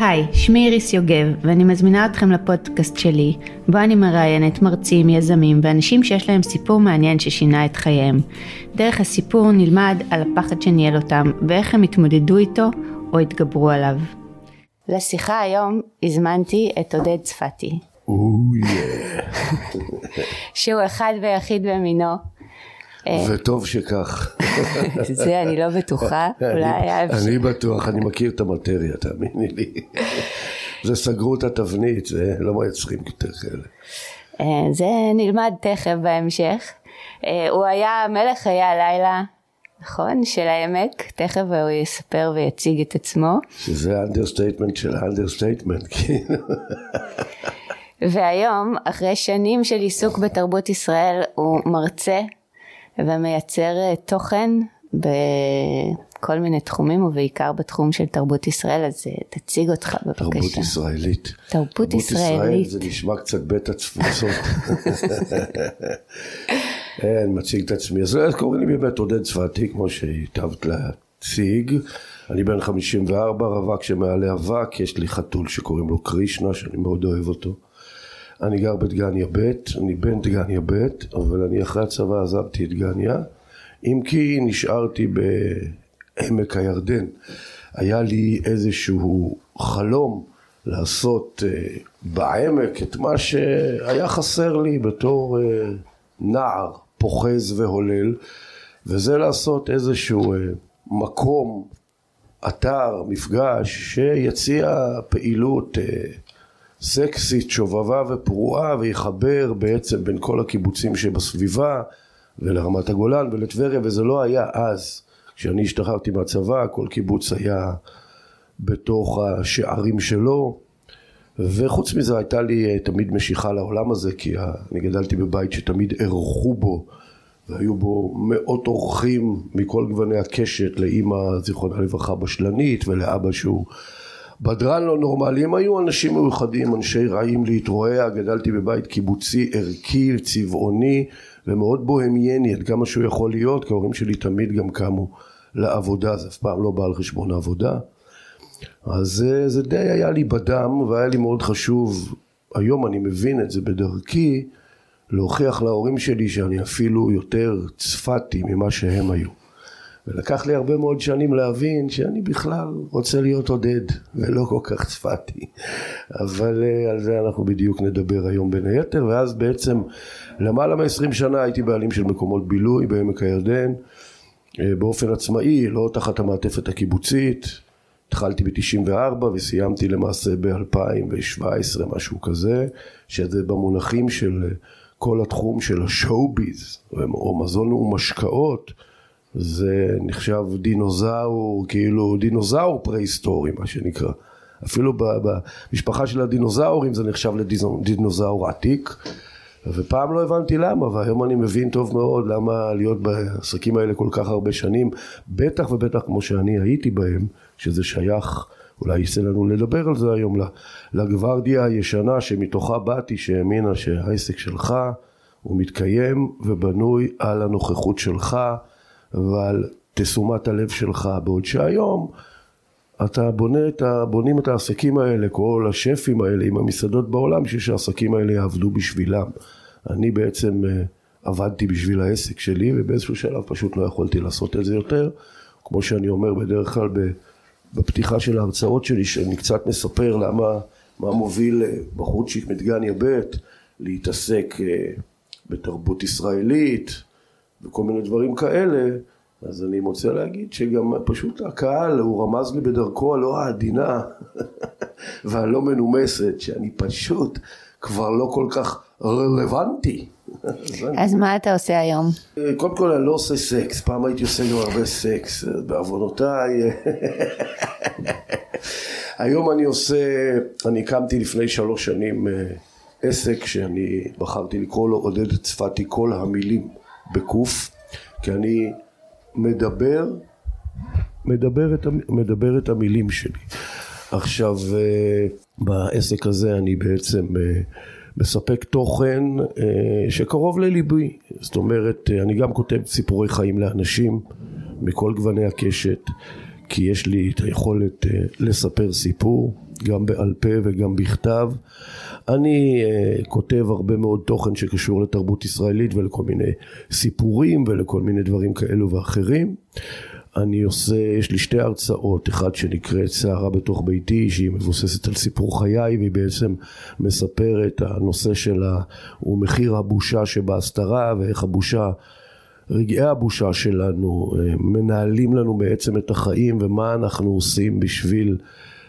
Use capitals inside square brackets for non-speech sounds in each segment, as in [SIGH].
היי, שמי איריס יוגב, ואני מזמינה אתכם לפודקאסט שלי, בו אני מראיינת מרצים, יזמים ואנשים שיש להם סיפור מעניין ששינה את חייהם. דרך הסיפור נלמד על הפחד שניהל אותם, ואיך הם התמודדו איתו או התגברו עליו. לשיחה היום הזמנתי את עודד צפתי. [LAUGHS] שהוא אחד ויחיד במינו. וטוב שכך. [LAUGHS] זה אני לא בטוחה, [LAUGHS] אולי היה אפשר. אני בטוח, אני מכיר את המטריה, תאמיני לי. [LAUGHS] זה סגרו את התבנית, זה לא מייצרים יותר כאלה. אה, זה נלמד תכף בהמשך. אה, הוא היה מלך חיי הלילה, נכון? של העמק, תכף הוא יספר ויציג את עצמו. שזה ה understatement של ה understatement, כאילו. והיום, אחרי שנים של עיסוק בתרבות ישראל, הוא מרצה ומייצר אה, תוכן בכל מיני תחומים ובעיקר בתחום של תרבות ישראל אז אה, תציג אותך בבקשה. תרבות ישראלית. תרבות ישראלית. ישראל זה נשמע קצת בית התפוצות. [LAUGHS] אני מציג את עצמי. אז קוראים לי באמת עודד צפתי כמו שהיטבת להציג. אני בן 54, רווק שמעלה אבק, יש לי חתול שקוראים לו קרישנה שאני מאוד אוהב אותו. אני גר בדגניה ב', אני בן דגניה ב', אבל אני אחרי הצבא עזבתי את דגניה, אם כי נשארתי בעמק הירדן. היה לי איזשהו חלום לעשות uh, בעמק את מה שהיה חסר לי בתור uh, נער פוחז והולל, וזה לעשות איזשהו uh, מקום, אתר, מפגש, שיציע פעילות uh, סקסית, שובבה ופרועה ויחבר בעצם בין כל הקיבוצים שבסביבה ולרמת הגולן ולטבריה וזה לא היה אז. כשאני השתחררתי מהצבא כל קיבוץ היה בתוך השערים שלו. וחוץ מזה הייתה לי אה, תמיד משיכה לעולם הזה כי אני גדלתי בבית שתמיד אירחו בו והיו בו מאות אורחים מכל גווני הקשת לאימא זיכרונה לברכה בשלנית ולאבא שהוא בדרן לא נורמלי, הם היו אנשים מיוחדים, אנשי רעים להתרועע, גדלתי בבית קיבוצי ערכי, צבעוני ומאוד בוהמייני עד כמה שהוא יכול להיות, כי ההורים שלי תמיד גם קמו לעבודה, זה אף פעם לא בא על חשבון העבודה. אז זה, זה די היה לי בדם והיה לי מאוד חשוב, היום אני מבין את זה בדרכי, להוכיח להורים שלי שאני אפילו יותר צפתי ממה שהם היו. ולקח לי הרבה מאוד שנים להבין שאני בכלל רוצה להיות עודד ולא כל כך צפתי. אבל uh, על זה אנחנו בדיוק נדבר היום בין היתר ואז בעצם למעלה מ-20 שנה הייתי בעלים של מקומות בילוי בעמק הירדן uh, באופן עצמאי לא תחת המעטפת הקיבוצית. התחלתי ב-94 וסיימתי למעשה ב-2017 משהו כזה שזה במונחים של uh, כל התחום של השואו-ביז או מזון ומשקאות זה נחשב דינוזאור, כאילו דינוזאור פרה-היסטורי מה שנקרא. אפילו במשפחה של הדינוזאורים זה נחשב לדינוזאור עתיק. ופעם לא הבנתי למה, והיום אני מבין טוב מאוד למה להיות בעסקים האלה כל כך הרבה שנים, בטח ובטח כמו שאני הייתי בהם, שזה שייך, אולי יצא לנו לדבר על זה היום, לגוורדיה הישנה שמתוכה באתי, שהאמינה שהעסק שלך הוא מתקיים ובנוי על הנוכחות שלך ועל תשומת הלב שלך, בעוד שהיום אתה בונה את ה... בונים את העסקים האלה, כל השפים האלה עם המסעדות בעולם, בשביל שהעסקים האלה יעבדו בשבילם. אני בעצם uh, עבדתי בשביל העסק שלי, ובאיזשהו שלב פשוט לא יכולתי לעשות את זה יותר. כמו שאני אומר בדרך כלל בפתיחה של ההרצאות שלי, שאני קצת מספר למה, מה מוביל אה, בחורצ'יק מדגניה ב' להתעסק uh, בתרבות ישראלית, וכל מיני דברים כאלה, אז אני מוצא להגיד שגם פשוט הקהל, הוא רמז לי בדרכו הלא העדינה [LAUGHS] והלא מנומסת, שאני פשוט כבר לא כל כך רלוונטי. [LAUGHS] אז מה אתה עושה היום? קודם כל אני לא עושה סקס, פעם הייתי עושה גם הרבה סקס, בעוונותיי. [LAUGHS] היום אני עושה, אני הקמתי לפני שלוש שנים אה, עסק שאני בחרתי לקרוא לו עודד צפתי כל המילים. בקוף, כי אני מדבר, מדבר את, מדבר את המילים שלי. עכשיו, אה, בעסק הזה אני בעצם אה, מספק תוכן אה, שקרוב לליבי. זאת אומרת, אני גם כותב סיפורי חיים לאנשים מכל גווני הקשת, כי יש לי את היכולת לספר סיפור. גם בעל פה וגם בכתב. אני uh, כותב הרבה מאוד תוכן שקשור לתרבות ישראלית ולכל מיני סיפורים ולכל מיני דברים כאלו ואחרים. אני עושה, יש לי שתי הרצאות, אחת שנקראת סערה בתוך ביתי, שהיא מבוססת על סיפור חיי, והיא בעצם מספרת, הנושא שלה הוא מחיר הבושה שבהסתרה, ואיך הבושה, רגעי הבושה שלנו, אה, מנהלים לנו בעצם את החיים, ומה אנחנו עושים בשביל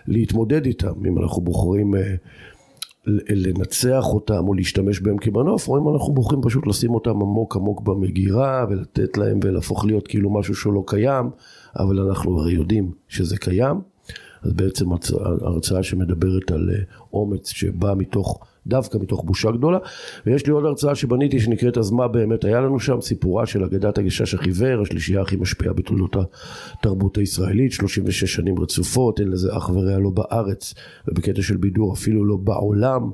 להתמודד איתם, אם אנחנו בוחרים אה, לנצח אותם או להשתמש בהם כמנוף, או אם אנחנו בוחרים פשוט לשים אותם עמוק עמוק במגירה ולתת להם ולהפוך להיות כאילו משהו שלא קיים, אבל אנחנו הרי יודעים שזה קיים. אז בעצם הרצאה שמדברת על אה, אומץ שבא מתוך דווקא מתוך בושה גדולה. ויש לי עוד הרצאה שבניתי שנקראת אז מה באמת היה לנו שם, סיפורה של אגדת הגשש החיוור, השלישייה הכי משפיעה בתולדות התרבות הישראלית, 36 שנים רצופות, אין לזה אח ורע לא בארץ, ובקטע של בידור אפילו לא בעולם.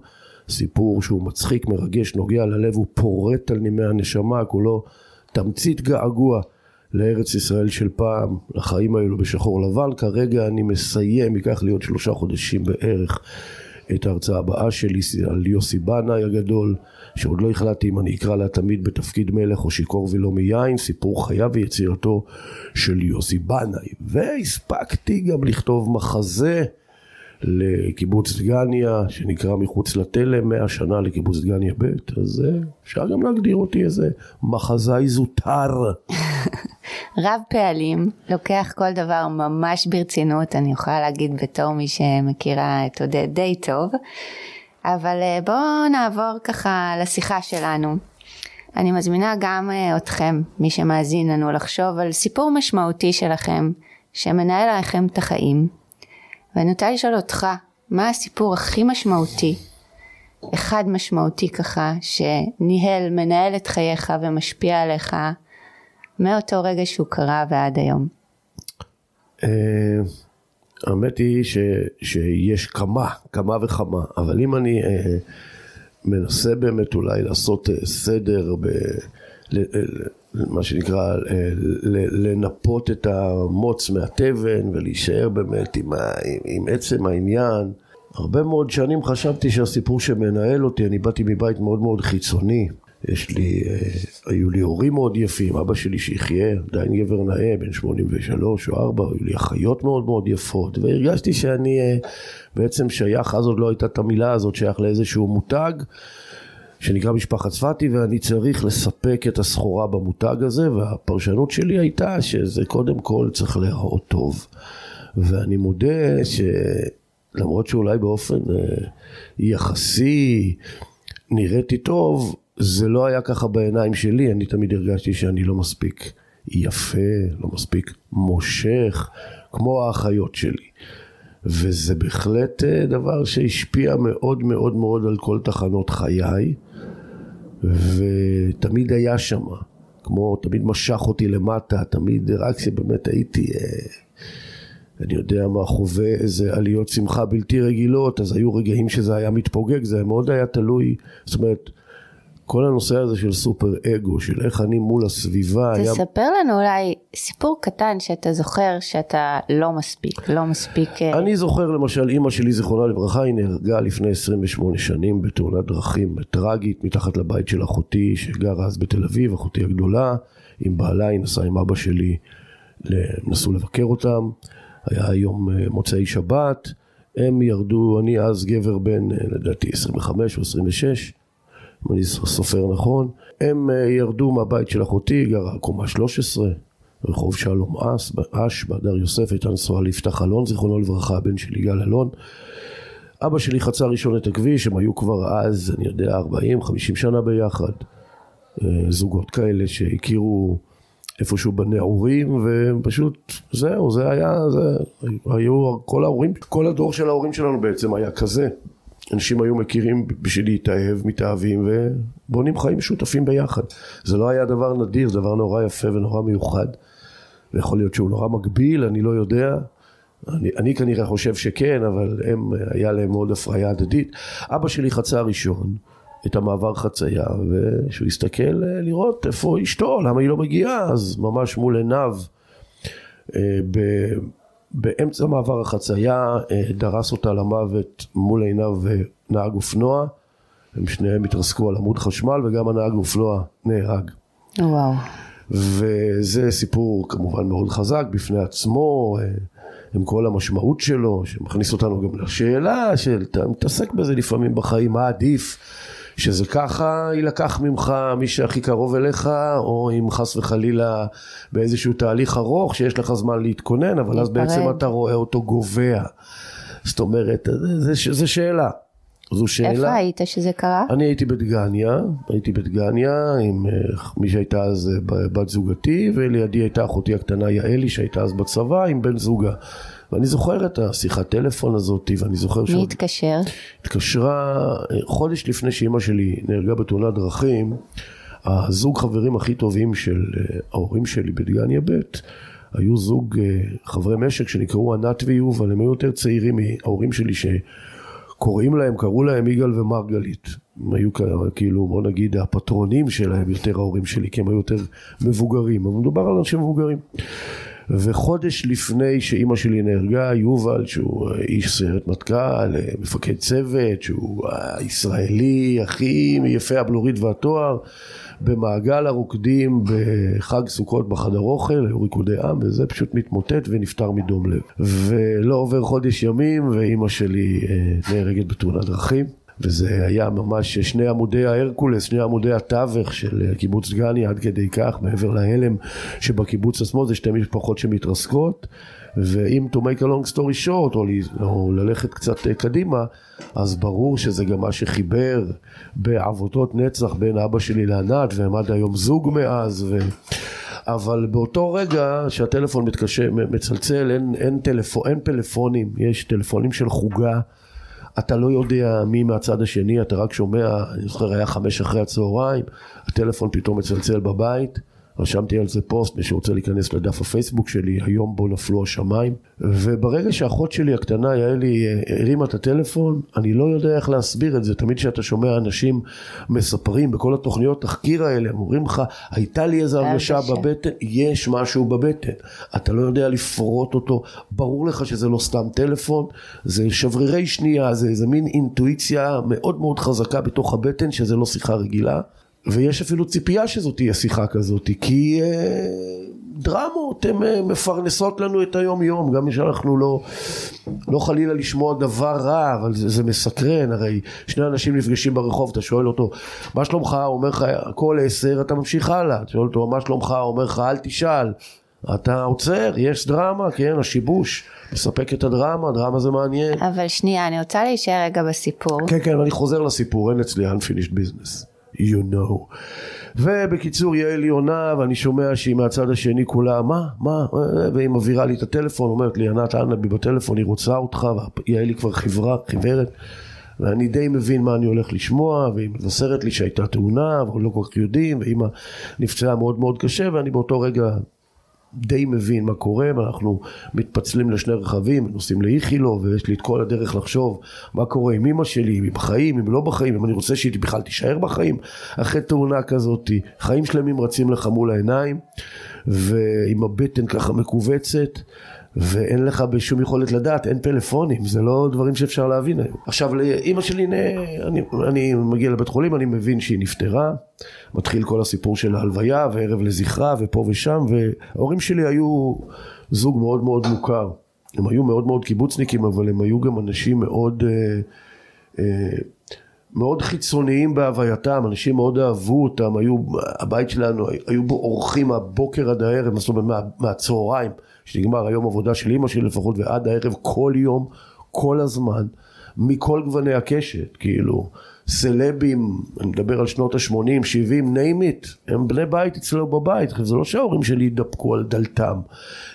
סיפור שהוא מצחיק, מרגש, נוגע ללב, הוא פורט על נימי הנשמה, כולו תמצית געגוע לארץ ישראל של פעם, לחיים האלו בשחור לבן. כרגע אני מסיים, ייקח לי עוד שלושה חודשים בערך. את ההרצאה הבאה שלי על יוסי בנאי הגדול, שעוד לא החלטתי אם אני אקרא לה תמיד בתפקיד מלך או שיכור ולא מיין, סיפור חייו ויצירתו של יוסי בנאי. והספקתי גם לכתוב מחזה לקיבוץ דגניה, שנקרא מחוץ לתלם, מאה שנה לקיבוץ דגניה ב', אז אפשר גם להגדיר אותי איזה מחזאי זוטר. רב פעלים, לוקח כל דבר ממש ברצינות, אני יכולה להגיד בתור מי שמכירה את עודד די טוב, אבל אה, בואו נעבור ככה לשיחה שלנו. אני מזמינה גם אה, אתכם, מי שמאזין לנו, לחשוב על סיפור משמעותי שלכם, שמנהל עליכם את החיים. ואני רוצה לשאול אותך, מה הסיפור הכי משמעותי, אחד משמעותי ככה, שניהל, מנהל את חייך ומשפיע עליך מאותו רגע שהוא קרה ועד היום? אה, האמת היא ש, שיש כמה, כמה וכמה, אבל אם אני אה, מנסה באמת אולי לעשות אה, סדר ב... מה שנקרא לנפות את המוץ מהתבן ולהישאר באמת עם, ה, עם, עם עצם העניין. הרבה מאוד שנים חשבתי שהסיפור שמנהל אותי, אני באתי מבית מאוד מאוד חיצוני. יש לי, אה, היו לי הורים מאוד יפים, אבא שלי שיחיה, עדיין גבר נאה, בן 83 או 4, היו לי אחיות מאוד מאוד יפות, והרגשתי שאני אה, בעצם שייך, אז עוד לא הייתה את המילה הזאת, שייך לאיזשהו מותג. שנקרא משפחת צפתי ואני צריך לספק את הסחורה במותג הזה והפרשנות שלי הייתה שזה קודם כל צריך להיראות טוב ואני מודה שלמרות שאולי באופן אה, יחסי נראיתי טוב זה לא היה ככה בעיניים שלי, אני תמיד הרגשתי שאני לא מספיק יפה, לא מספיק מושך, כמו האחיות שלי. וזה בהחלט אה, דבר שהשפיע מאוד מאוד מאוד על כל תחנות חיי, ותמיד היה שם, כמו תמיד משך אותי למטה, תמיד רק שבאמת הייתי, אה, אני יודע מה, חווה איזה עליות שמחה בלתי רגילות, אז היו רגעים שזה היה מתפוגג, זה מאוד היה תלוי, זאת אומרת, כל הנושא הזה של סופר אגו, של איך אני מול הסביבה. תספר היה... לנו אולי סיפור קטן שאתה זוכר שאתה לא מספיק, לא מספיק... אה, אני זוכר למשל אימא שלי זיכרונה לברכה, היא נהרגה לפני 28 שנים בתאונת דרכים טרגית מתחת לבית של אחותי שגרה אז בתל אביב, אחותי הגדולה, עם בעלה, היא נסעה עם אבא שלי, נסו לבקר אותם, היה יום אה, מוצאי שבת, הם ירדו, אני אז גבר בן אה, לדעתי 25 או 26, אם אני סופר נכון, הם אה, ירדו מהבית של אחותי, גרה קומה 13, רחוב שלום אס, אש, באדר יוסף, הייתה נשואה ליפתח אלון, זיכרונו לברכה, הבן שלי גל אלון. אבא שלי חצה ראשון את הכביש, הם היו כבר אז, אני יודע, 40-50 שנה ביחד. אה, זוגות כאלה שהכירו איפשהו בנעורים, ופשוט זהו, זה היה, זה, היו כל ההורים, כל הדור של ההורים שלנו בעצם היה כזה. אנשים היו מכירים בשביל להתאהב, מתאהבים ובונים חיים משותפים ביחד. זה לא היה דבר נדיר, זה דבר נורא יפה ונורא מיוחד. ויכול להיות שהוא נורא מגביל, אני לא יודע. אני, אני כנראה חושב שכן, אבל הם, היה להם מאוד הפריה הדדית. אבא שלי חצה ראשון את המעבר חצייה, וכשהוא הסתכל אה, לראות איפה אשתו, למה היא לא מגיעה, אז ממש מול עיניו, אה, באמצע מעבר החצייה אה, דרס אותה למוות מול עיניו נהג אופנוע, הם שניהם התרסקו על עמוד חשמל וגם הנהג אופנוע נהרג. וואו. וזה סיפור כמובן מאוד חזק בפני עצמו, אה, עם כל המשמעות שלו, שמכניס אותנו גם לשאלה של, אתה מתעסק בזה לפעמים בחיים, מה עדיף? שזה ככה יילקח ממך מי שהכי קרוב אליך, או אם חס וחלילה באיזשהו תהליך ארוך שיש לך זמן להתכונן, אבל אז בעצם אתה רואה אותו גובע. זאת אומרת, זו שאלה. זו שאלה. איפה היית שזה קרה? אני הייתי בדגניה, הייתי בדגניה עם אה, מי שהייתה אז אה, בת זוגתי, ולידי הייתה אחותי הקטנה יעלי שהייתה אז בצבא עם בן זוגה. ואני זוכר את השיחת טלפון הזאת, ואני זוכר מי התקשר? התקשרה אה, חודש לפני שאימא שלי נהרגה בתאונת דרכים, הזוג חברים הכי טובים של ההורים שלי בדגניה ב' היו זוג חברי משק שנקראו ענת ויובל, הם היו יותר צעירים מההורים שלי ש... קוראים להם, קראו להם יגאל ומרגלית. הם היו כאילו, בוא נגיד, הפטרונים שלהם, יותר ההורים שלי, כי הם היו יותר מבוגרים, אבל מדובר על אנשים מבוגרים. וחודש לפני שאימא שלי נהרגה, יובל, שהוא איש סיירת מטכ"ל, מפקד צוות, שהוא הישראלי הכי יפה הבלורית והתואר, במעגל הרוקדים בחג סוכות בחדר אוכל, היו ריקודי עם, וזה פשוט מתמוטט ונפטר מדום לב. ולא עובר חודש ימים, ואימא שלי אה, נהרגת בתאונת דרכים. וזה היה ממש שני עמודי ההרקולס, שני עמודי התווך של אה, קיבוץ דגני עד כדי כך, מעבר להלם שבקיבוץ עצמו זה שתי משפחות שמתרסקות ואם to make a long story short או, או ללכת קצת אה, קדימה אז ברור שזה גם מה שחיבר בעבודות נצח בין אבא שלי לענת והם עד היום זוג מאז ו... אבל באותו רגע שהטלפון מתקשר, מצלצל אין, אין, טלפון, אין פלאפונים, יש טלפונים של חוגה אתה לא יודע מי מהצד השני, אתה רק שומע, אני זוכר היה חמש אחרי הצהריים, הטלפון פתאום מצלצל בבית, רשמתי על זה פוסט, מי שרוצה להיכנס לדף הפייסבוק שלי, היום בו נפלו השמיים. וברגע שאחות שלי הקטנה, יעלי, הרימה את הטלפון, אני לא יודע איך להסביר את זה. תמיד כשאתה שומע אנשים מספרים בכל התוכניות תחקיר האלה, הם אומרים לך, הייתה לי איזו הרגשה בבטן, יש משהו בבטן. אתה לא יודע לפרוט אותו, ברור לך שזה לא סתם טלפון, זה שברירי שנייה, זה איזה מין אינטואיציה מאוד מאוד חזקה בתוך הבטן, שזה לא שיחה רגילה. ויש אפילו ציפייה שזאת תהיה שיחה כזאת, כי אה, דרמות הן אה, מפרנסות לנו את היום יום, גם כשאנחנו לא, לא חלילה לשמוע דבר רע, אבל זה, זה מסקרן, הרי שני אנשים נפגשים ברחוב, אתה שואל אותו, מה שלומך? הוא אומר לך, הכל עשר, אתה ממשיך הלאה, אתה שואל אותו, מה שלומך? הוא אומר לך, אל תשאל. אתה עוצר, יש דרמה, כן, השיבוש מספק את הדרמה, דרמה זה מעניין. אבל שנייה, אני רוצה להישאר רגע בסיפור. כן, כן, אני חוזר לסיפור, אין אצלי unfinished business. You know. ובקיצור יעל עונה ואני שומע שהיא מהצד השני כולה מה? מה? והיא מבהירה לי את הטלפון אומרת לי ענת אנה בי בטלפון היא רוצה אותך ויעל היא כבר חברה חיוורת ואני די מבין מה אני הולך לשמוע והיא מבשרת לי שהייתה תאונה ולא כל כך יודעים ואימא נפצעה מאוד מאוד קשה ואני באותו רגע די מבין מה קורה ואנחנו מתפצלים לשני רכבים נוסעים לאיכילוב ויש לי את כל הדרך לחשוב מה קורה עם אמא שלי אם היא בחיים אם לא בחיים אם אני רוצה שהיא בכלל תישאר בחיים. אחרי תאונה כזאת חיים שלמים רצים לך מול העיניים ועם הבטן ככה מכווצת ואין לך בשום יכולת לדעת, אין פלאפונים, זה לא דברים שאפשר להבין היום. עכשיו לאימא שלי, אני, אני מגיע לבית חולים, אני מבין שהיא נפטרה, מתחיל כל הסיפור של ההלוויה וערב לזכרה ופה ושם, וההורים שלי היו זוג מאוד מאוד מוכר. הם היו מאוד מאוד קיבוצניקים, אבל הם היו גם אנשים מאוד... אה, אה, מאוד חיצוניים בהווייתם, אנשים מאוד אהבו אותם, היו, הבית שלנו, היו בו אורחים מהבוקר עד הערב, זאת אומרת מה, מהצהריים, שנגמר היום עבודה של אימא שלי לפחות, ועד הערב כל יום, כל הזמן, מכל גווני הקשת, כאילו, סלבים, אני מדבר על שנות ה-80, 70, name it, הם בני בית אצלו בבית, זה לא שההורים שלי התדפקו על דלתם,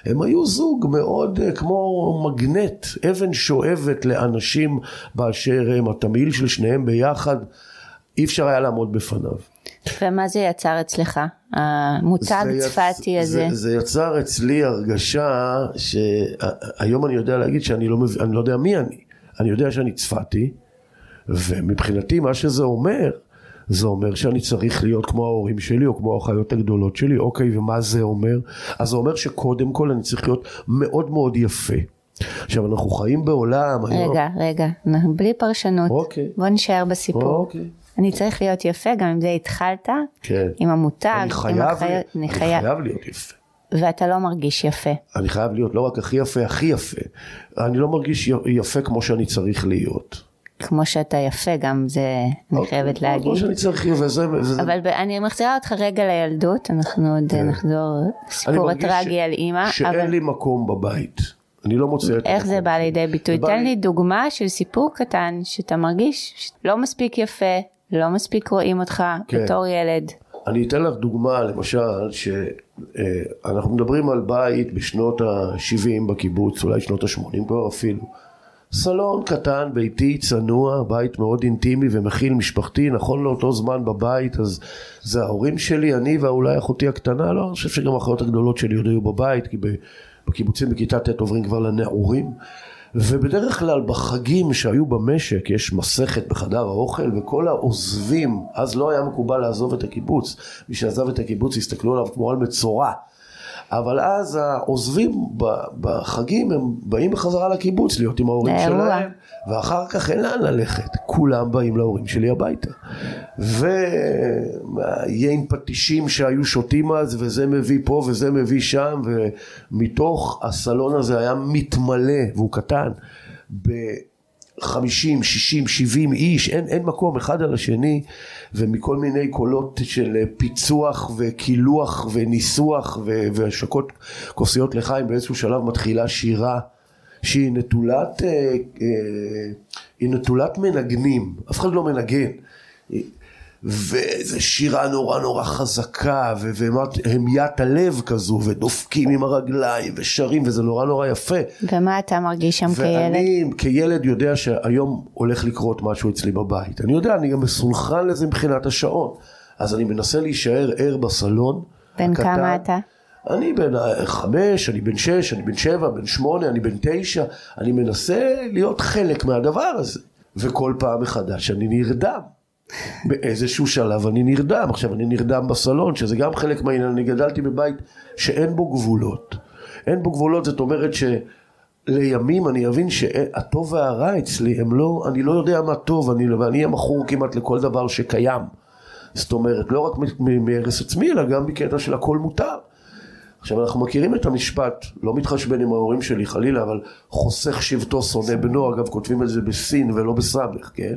הם היו זוג מאוד אה, כמו מגנט, אבן שואבת לאנשים באשר הם, התמהיל של שניהם ביחד, אי אפשר היה לעמוד בפניו. ומה זה יצר אצלך, המוצג צפתי הזה? זה, זה יצר אצלי הרגשה שהיום אני יודע להגיד שאני לא, אני לא יודע מי אני, אני יודע שאני צפתי, ומבחינתי מה שזה אומר זה אומר שאני צריך להיות כמו ההורים שלי או כמו האחיות הגדולות שלי, אוקיי, ומה זה אומר? אז זה אומר שקודם כל אני צריך להיות מאוד מאוד יפה. עכשיו אנחנו חיים בעולם רגע, היום... רגע, בלי פרשנות. אוקיי. בוא נשאר בסיפור. אוקיי. אני צריך להיות יפה, גם עם זה התחלת. כן. עם המותג. אני חייב, החי... אני אני חייב... חייב להיות יפה. ואתה לא מרגיש יפה. אני חייב להיות לא רק הכי יפה, הכי יפה. אני לא מרגיש יפה כמו שאני צריך להיות. כמו שאתה יפה גם זה אני אוקיי, חייבת להגיד. כמו שאני צריך וזה. וזה... אבל אני מחזירה אותך רגע לילדות אנחנו עוד כן. נחזור סיפור הטרגי על אימא. שאין. לי מקום בבית. אני לא מוצא את איך זה בא לידי ביטוי? תן לי דוגמה של סיפור קטן שאתה מרגיש לא מספיק יפה, לא מספיק רואים אותך כן. בתור ילד. אני אתן לך דוגמה למשל שאנחנו מדברים על בית בשנות ה-70 בקיבוץ אולי שנות ה-80 כבר אפילו סלון קטן ביתי צנוע בית מאוד אינטימי ומכיל משפחתי נכון לאותו זמן בבית אז זה ההורים שלי אני ואולי אחותי הקטנה לא אני חושב שגם האחיות הגדולות שלי עוד היו בבית כי בקיבוצים בכיתה ט' עוברים כבר לנעורים ובדרך כלל בחגים שהיו במשק יש מסכת בחדר האוכל וכל העוזבים אז לא היה מקובל לעזוב את הקיבוץ. מי שעזב את הקיבוץ הסתכלו עליו כמו על מצורע אבל אז העוזבים בחגים הם באים בחזרה לקיבוץ להיות עם ההורים שלהם ואחר כך אין לאן ללכת. כולם באים להורים שלי הביתה. ויין פטישים שהיו שותים אז וזה מביא פה וזה מביא שם ומתוך הסלון הזה היה מתמלא והוא קטן חמישים, שישים, שבעים איש, אין, אין מקום אחד על השני ומכל מיני קולות של פיצוח וקילוח וניסוח והשקות כוסיות לחיים באיזשהו שלב מתחילה שירה שהיא נטולת, אה, אה, היא נטולת מנגנים, אף אחד לא מנגן ואיזה שירה נורא נורא חזקה והמיית הלב כזו ודופקים עם הרגליים ושרים וזה נורא נורא יפה. ומה אתה מרגיש שם כילד? ואני כילד יודע שהיום הולך לקרות משהו אצלי בבית. אני יודע, אני גם מסונכרן לזה מבחינת השעון. אז אני מנסה להישאר ער בסלון. בן הקטן. כמה אתה? אני בן חמש, אני בן שש, אני בן שבע, בן שמונה, אני בן תשע. אני מנסה להיות חלק מהדבר הזה. וכל פעם מחדש אני נרדם. באיזשהו שלב אני נרדם. עכשיו אני נרדם בסלון, שזה גם חלק מהעניין. אני גדלתי בבית שאין בו גבולות. אין בו גבולות, זאת אומרת שלימים אני אבין שהטוב והרע אצלי הם לא, אני לא יודע מה טוב, אני, ואני אהיה מכור כמעט לכל דבר שקיים. זאת אומרת, לא רק מהרס עצמי, אלא גם בקטע של הכל מותר. עכשיו אנחנו מכירים את המשפט, לא מתחשבן עם ההורים שלי חלילה, אבל חוסך שבטו שונא בנו, אגב כותבים את זה בסין ולא בסמך, כן?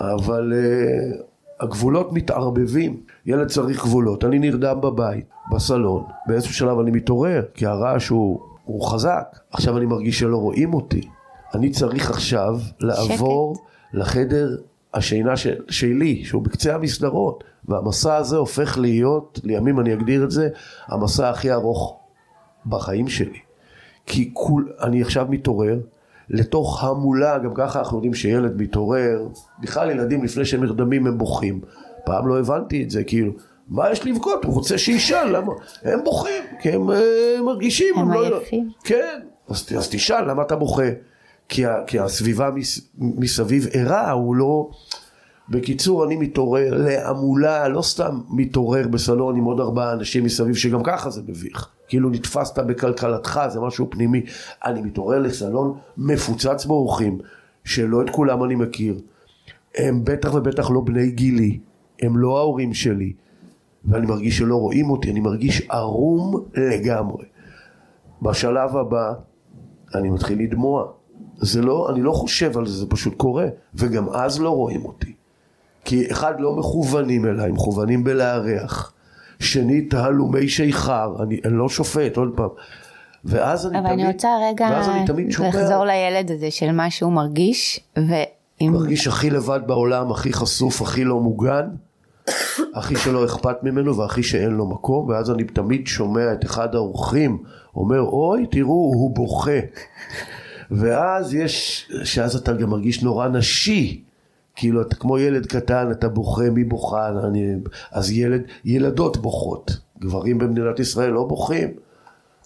אבל uh, הגבולות מתערבבים, ילד צריך גבולות, אני נרדם בבית, בסלון, באיזשהו שלב אני מתעורר, כי הרעש הוא, הוא חזק, עכשיו אני מרגיש שלא רואים אותי, אני צריך עכשיו לעבור שקט. לחדר השינה של, שלי, שהוא בקצה המסדרון, והמסע הזה הופך להיות, לימים אני אגדיר את זה, המסע הכי ארוך בחיים שלי. כי כול, אני עכשיו מתעורר, לתוך המולה, גם ככה אנחנו יודעים שילד מתעורר, בכלל ילדים לפני שהם נרדמים הם בוכים. פעם לא הבנתי את זה, כאילו, מה יש לבכות? הוא רוצה שישאל, למה? הם בוכים, כי הם uh, מרגישים. הם לא- עייפים. לא... כן, אז, אז תשאל, למה אתה בוכה? כי, כי הסביבה מס, מסביב ערה, הוא לא... בקיצור, אני מתעורר להמולה, לא סתם מתעורר בסלון עם עוד ארבעה אנשים מסביב, שגם ככה זה מביך. כאילו נתפסת בכלכלתך, זה משהו פנימי. אני מתעורר לסלון מפוצץ באורחים, שלא את כולם אני מכיר. הם בטח ובטח לא בני גילי, הם לא ההורים שלי. ואני מרגיש שלא רואים אותי, אני מרגיש ערום לגמרי. בשלב הבא, אני מתחיל לדמוע. זה לא, אני לא חושב על זה, זה פשוט קורה. וגם אז לא רואים אותי. כי אחד לא מכוונים אליי, מכוונים בלארח. שנית הלומי שיכר, אני, אני לא שופט, עוד פעם. ואז אני אבל תמיד, אני רוצה רגע לחזור לילד הזה של מה שהוא מרגיש, ואם... מרגיש הכי לבד בעולם, הכי חשוף, הכי לא מוגן, הכי שלא אכפת ממנו והכי שאין לו מקום, ואז אני תמיד שומע את אחד האורחים אומר, אוי, תראו, הוא בוכה. ואז יש, שאז אתה גם מרגיש נורא נשי. כאילו אתה כמו ילד קטן, אתה בוכה, מי בוכה? אני, אז ילד, ילדות בוכות. גברים במדינת ישראל לא בוכים.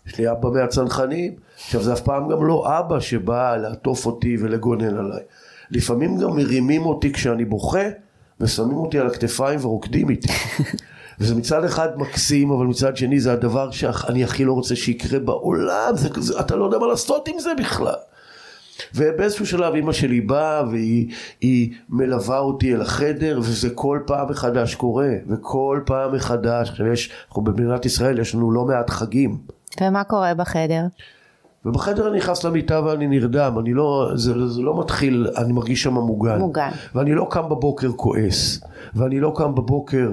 יש לי אבא מהצנחנים. עכשיו זה אף פעם גם לא אבא שבא לעטוף אותי ולגונן עליי. לפעמים גם מרימים אותי כשאני בוכה, ושמים אותי על הכתפיים ורוקדים איתי. [LAUGHS] וזה מצד אחד מקסים, אבל מצד שני זה הדבר שאני הכי לא רוצה שיקרה בעולם, זה, זה, אתה לא יודע מה לעשות עם זה בכלל. ובאיזשהו שלב אימא שלי באה והיא מלווה אותי אל החדר וזה כל פעם מחדש קורה וכל פעם מחדש עכשיו יש אנחנו במדינת ישראל יש לנו לא מעט חגים ומה קורה בחדר? ובחדר אני נכנס למיטה ואני נרדם, אני לא, זה, זה לא מתחיל, אני מרגיש שם מוגן. מוגן. ואני לא קם בבוקר כועס, ואני לא קם בבוקר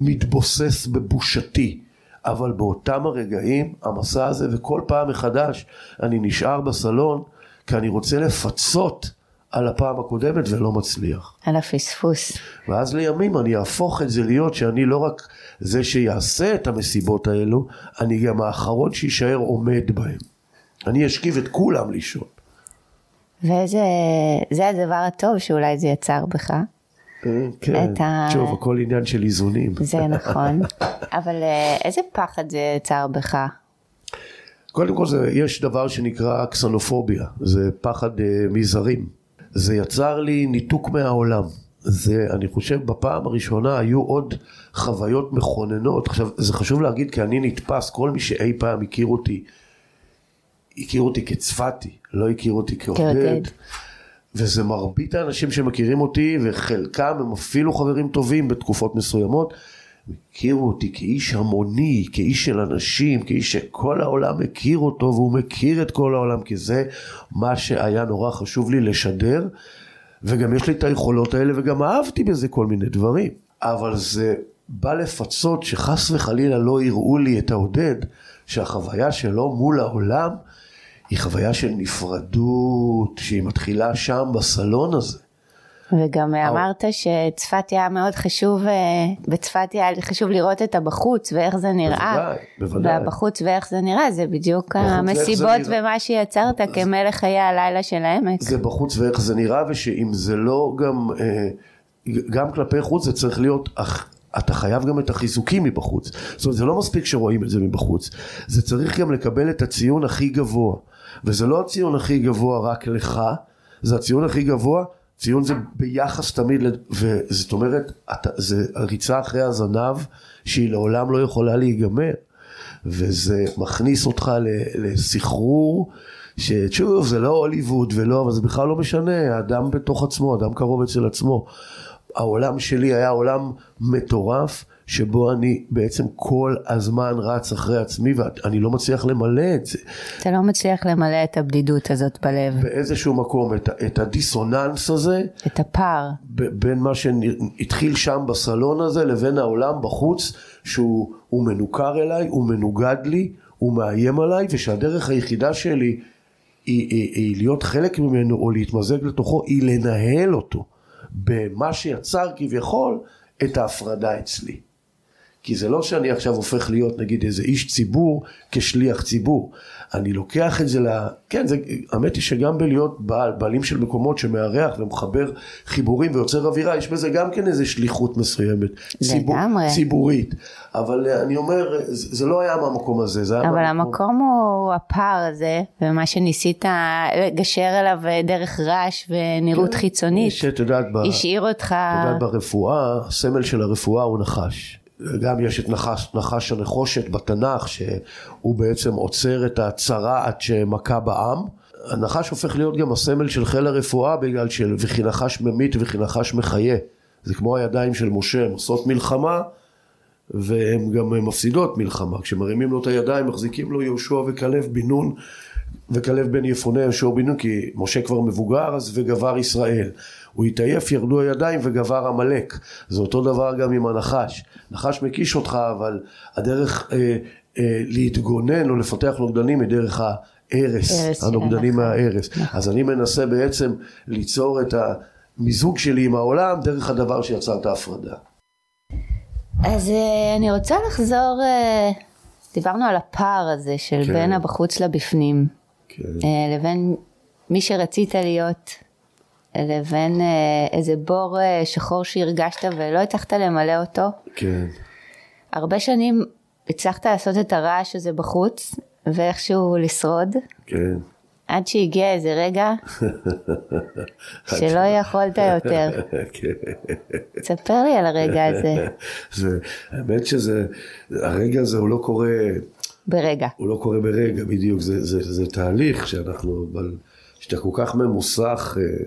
מתבוסס בבושתי. אבל באותם הרגעים, המסע הזה, וכל פעם מחדש, אני נשאר בסלון, כי אני רוצה לפצות על הפעם הקודמת ולא מצליח. על הפספוס. ואז לימים אני אהפוך את זה להיות שאני לא רק זה שיעשה את המסיבות האלו, אני גם האחרון שיישאר עומד בהם. אני אשכיב את כולם לישון. וזה זה הדבר הטוב שאולי זה יצר בך. אה, כן, ה... שוב, הכל עניין של איזונים. זה נכון, [LAUGHS] אבל אה, איזה פחד זה יצר בך? קודם כל זה, יש דבר שנקרא קסנופוביה, זה פחד uh, מזרים. זה יצר לי ניתוק מהעולם. זה, אני חושב, בפעם הראשונה היו עוד חוויות מכוננות. עכשיו, זה חשוב להגיד כי אני נתפס, כל מי שאי פעם הכיר אותי הכיר אותי כצפתי, לא הכיר אותי כעודד. וזה מרבית האנשים שמכירים אותי, וחלקם הם אפילו חברים טובים בתקופות מסוימות, הכירו אותי כאיש המוני, כאיש של אנשים, כאיש שכל העולם מכיר אותו, והוא מכיר את כל העולם, כי זה מה שהיה נורא חשוב לי לשדר, וגם יש לי את היכולות האלה, וגם אהבתי בזה כל מיני דברים. אבל זה בא לפצות שחס וחלילה לא יראו לי את העודד, שהחוויה שלו מול העולם היא חוויה של נפרדות, שהיא מתחילה שם בסלון הזה. וגם אמרת שצפת היה מאוד חשוב, אה, בצפת היה חשוב לראות את הבחוץ ואיך זה נראה. בוודאי, בוודאי. והבחוץ ואיך זה נראה, זה בדיוק המסיבות ומה שיצרת כמלך חיי הלילה של העמק. זה בחוץ ואיך זה נראה, ושאם זה לא גם, אה, גם כלפי חוץ זה צריך להיות אתה חייב גם את החיזוקים מבחוץ. זאת אומרת, זה לא מספיק שרואים את זה מבחוץ. זה צריך גם לקבל את הציון הכי גבוה. וזה לא הציון הכי גבוה רק לך, זה הציון הכי גבוה, ציון זה ביחס תמיד, וזאת אומרת, אתה, זה ריצה אחרי הזנב שהיא לעולם לא יכולה להיגמר. וזה מכניס אותך לסחרור, ששוב, זה לא הוליווד ולא, אבל זה בכלל לא משנה, האדם בתוך עצמו, אדם קרוב אצל עצמו. העולם שלי היה עולם מטורף, שבו אני בעצם כל הזמן רץ אחרי עצמי ואני לא מצליח למלא את זה. אתה לא מצליח למלא את הבדידות הזאת בלב. באיזשהו מקום, את, את הדיסוננס הזה. את הפער. בין מה שהתחיל שם בסלון הזה לבין העולם בחוץ, שהוא מנוכר אליי, הוא מנוגד לי, הוא מאיים עליי, ושהדרך היחידה שלי היא, היא, היא להיות חלק ממנו או להתמזג לתוכו, היא לנהל אותו. במה שיצר כביכול את ההפרדה אצלי. כי זה לא שאני עכשיו הופך להיות נגיד איזה איש ציבור כשליח ציבור. אני לוקח את זה ל... כן, זה, האמת היא שגם בלהיות בעל, בעלים של מקומות שמארח ומחבר חיבורים ויוצר אווירה, יש בזה גם כן איזה שליחות מסוימת. ציבור, ציבורית. אבל אה, אני אומר, זה, זה לא היה מהמקום הזה, זה היה אבל מהמקום... המקום הוא הפער הזה, ומה שניסית לגשר אליו דרך רעש ונראות כן, חיצונית, שאת יודעת, השאיר אותך... את יודעת, ברפואה, הסמל של הרפואה הוא נחש. גם יש את נחש, נחש הנחושת בתנ"ך שהוא בעצם עוצר את הצרעת שמכה בעם. הנחש הופך להיות גם הסמל של חיל הרפואה בגלל של וכי נחש ממית וכי נחש מחיה. זה כמו הידיים של משה, הן עושות מלחמה והן גם מפסידות מלחמה. כשמרימים לו את הידיים מחזיקים לו יהושע וכלב בן נון וכלב בן יפונה יהושע בן נון כי משה כבר מבוגר אז וגבר ישראל. הוא התעייף, ירדו הידיים וגבר עמלק. זה אותו דבר גם עם הנחש. נחש מקיש אותך, אבל הדרך אה, אה, להתגונן או לפתח נוגדנים היא דרך ההרס, הנוגדנים מההרס. נכון. אז אני מנסה בעצם ליצור את המיזוג שלי עם העולם דרך הדבר שיצר את ההפרדה. אז אה, אני רוצה לחזור, אה, דיברנו על הפער הזה של כן. בין הבחוץ לבפנים, כן. אה, לבין מי שרצית להיות לבין אה, איזה בור אה, שחור שהרגשת ולא הצלחת למלא אותו. כן. הרבה שנים הצלחת לעשות את הרעש הזה בחוץ ואיכשהו לשרוד. כן. עד שהגיע איזה רגע [LAUGHS] שלא יכולת יותר. [LAUGHS] כן. תספר לי על הרגע הזה. [LAUGHS] זה, האמת שזה, הרגע הזה הוא לא קורה, ברגע. הוא לא קורה ברגע, בדיוק, זה, זה, זה תהליך שאנחנו, אבל שאתה כל כך ממוסך אה,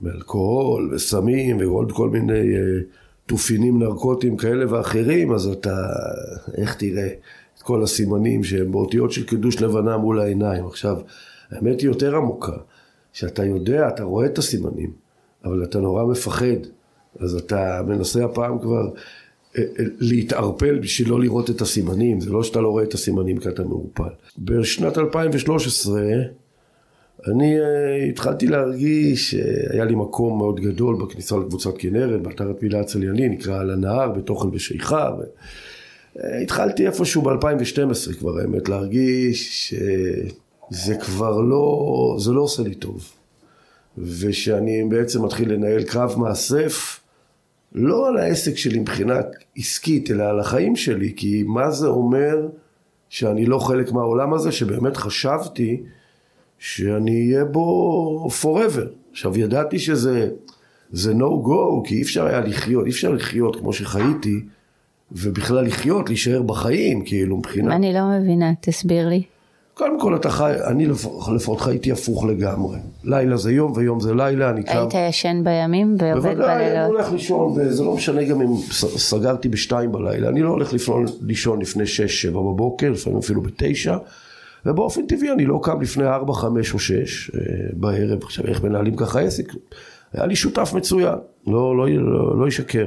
מאלכוהול וסמים ועוד כל מיני אה, תופינים נרקוטיים כאלה ואחרים, אז אתה, איך תראה את כל הסימנים שהם באותיות של קידוש לבנה מול העיניים. עכשיו, האמת היא יותר עמוקה, שאתה יודע, אתה רואה את הסימנים, אבל אתה נורא מפחד, אז אתה מנסה הפעם כבר אה, אה, להתערפל בשביל לא לראות את הסימנים, זה לא שאתה לא רואה את הסימנים כי אתה מעורפל. בשנת 2013 אני uh, התחלתי להרגיש שהיה לי מקום מאוד גדול בכניסה לקבוצת כנרת, באתר התפילה הצלייני, נקרא על הנהר, בתוכן ושיכה. ו... Uh, התחלתי איפשהו ב-2012 כבר האמת להרגיש שזה כבר לא, זה לא עושה לי טוב. ושאני בעצם מתחיל לנהל קרב מאסף, לא על העסק שלי מבחינה עסקית, אלא על החיים שלי, כי מה זה אומר שאני לא חלק מהעולם הזה, שבאמת חשבתי שאני אהיה בו forever. עכשיו ידעתי שזה זה no go, כי אי אפשר היה לחיות, אי אפשר לחיות כמו שחייתי, ובכלל לחיות, להישאר בחיים, כאילו מבחינה... אני לא מבינה, תסביר לי. קודם כל אתה חי, אני לפחות חייתי הפוך לגמרי. לילה זה יום ויום זה לילה, אני קם... היית ישן בימים ועובד בלילות? בוודאי, אני הולך לישון, וזה לא משנה גם אם סגרתי בשתיים בלילה, אני לא הולך לפלון, לישון לפני שש, שבע בבוקר, לפעמים אפילו בתשע. ובאופן טבעי אני לא קם לפני ארבע, חמש או שש אה, בערב, עכשיו איך מנהלים ככה עסק? היה לי שותף מצוין, לא, לא, לא, לא ישקר.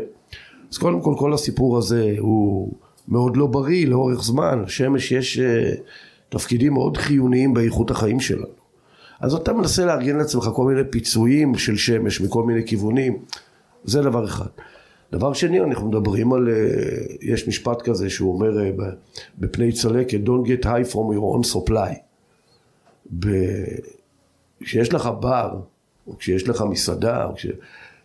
אז קודם כל כל הסיפור הזה הוא מאוד לא בריא לאורך זמן, לשמש יש אה, תפקידים מאוד חיוניים באיכות החיים שלנו. אז אתה מנסה לארגן לעצמך כל מיני פיצויים של שמש מכל מיני כיוונים, זה דבר אחד. דבר שני, אנחנו מדברים על, אה, יש משפט כזה שהוא אומר אה, בפני צלקת, Don't get high from your own supply. כשיש לך בר, או כשיש לך מסעדה, או כש...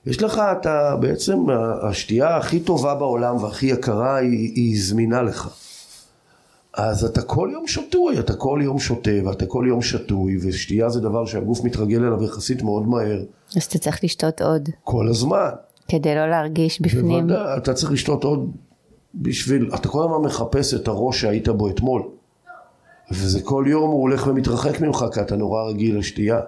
יש לך, אתה בעצם, השתייה הכי טובה בעולם והכי יקרה היא, היא זמינה לך. אז אתה כל יום שתוי, אתה כל יום שותה ואתה כל יום שתוי, ושתייה זה דבר שהגוף מתרגל אליו יחסית מאוד מהר. אז אתה צריך לשתות עוד. כל הזמן. כדי לא להרגיש בפנים. בוודאי, אתה צריך לשתות עוד בשביל, אתה כל הזמן מחפש את הראש שהיית בו אתמול. וזה כל יום הוא הולך ומתרחק ממך כי אתה נורא רגיל לשתייה.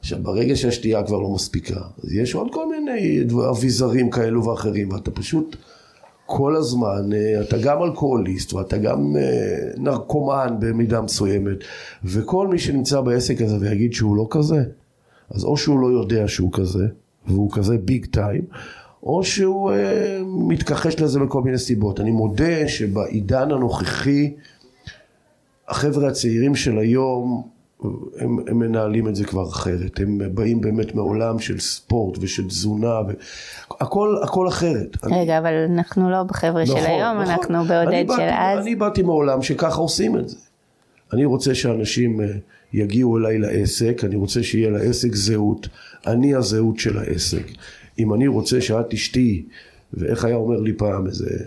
עכשיו ברגע שהשתייה כבר לא מספיקה, אז יש עוד כל מיני אביזרים כאלו ואחרים ואתה פשוט כל הזמן, אה, אתה גם אלכוהוליסט ואתה גם אה, נרקומן במידה מסוימת וכל מי שנמצא בעסק הזה ויגיד שהוא לא כזה, אז או שהוא לא יודע שהוא כזה והוא כזה ביג טיים, או שהוא אה, מתכחש לזה בכל מיני סיבות. אני מודה שבעידן הנוכחי, החבר'ה הצעירים של היום, הם, הם מנהלים את זה כבר אחרת. הם באים באמת מעולם של ספורט ושל תזונה, הכל, הכל אחרת. רגע, אני... אבל אנחנו לא בחבר'ה נכון, של היום, נכון. אנחנו בעודד של אז. אני באתי מעולם שככה עושים את זה. אני רוצה שאנשים אה, יגיעו אליי לעסק, אני רוצה שיהיה לעסק זהות, אני הזהות של העסק. אם אני רוצה שאת תשתי, ואיך היה אומר לי פעם איזה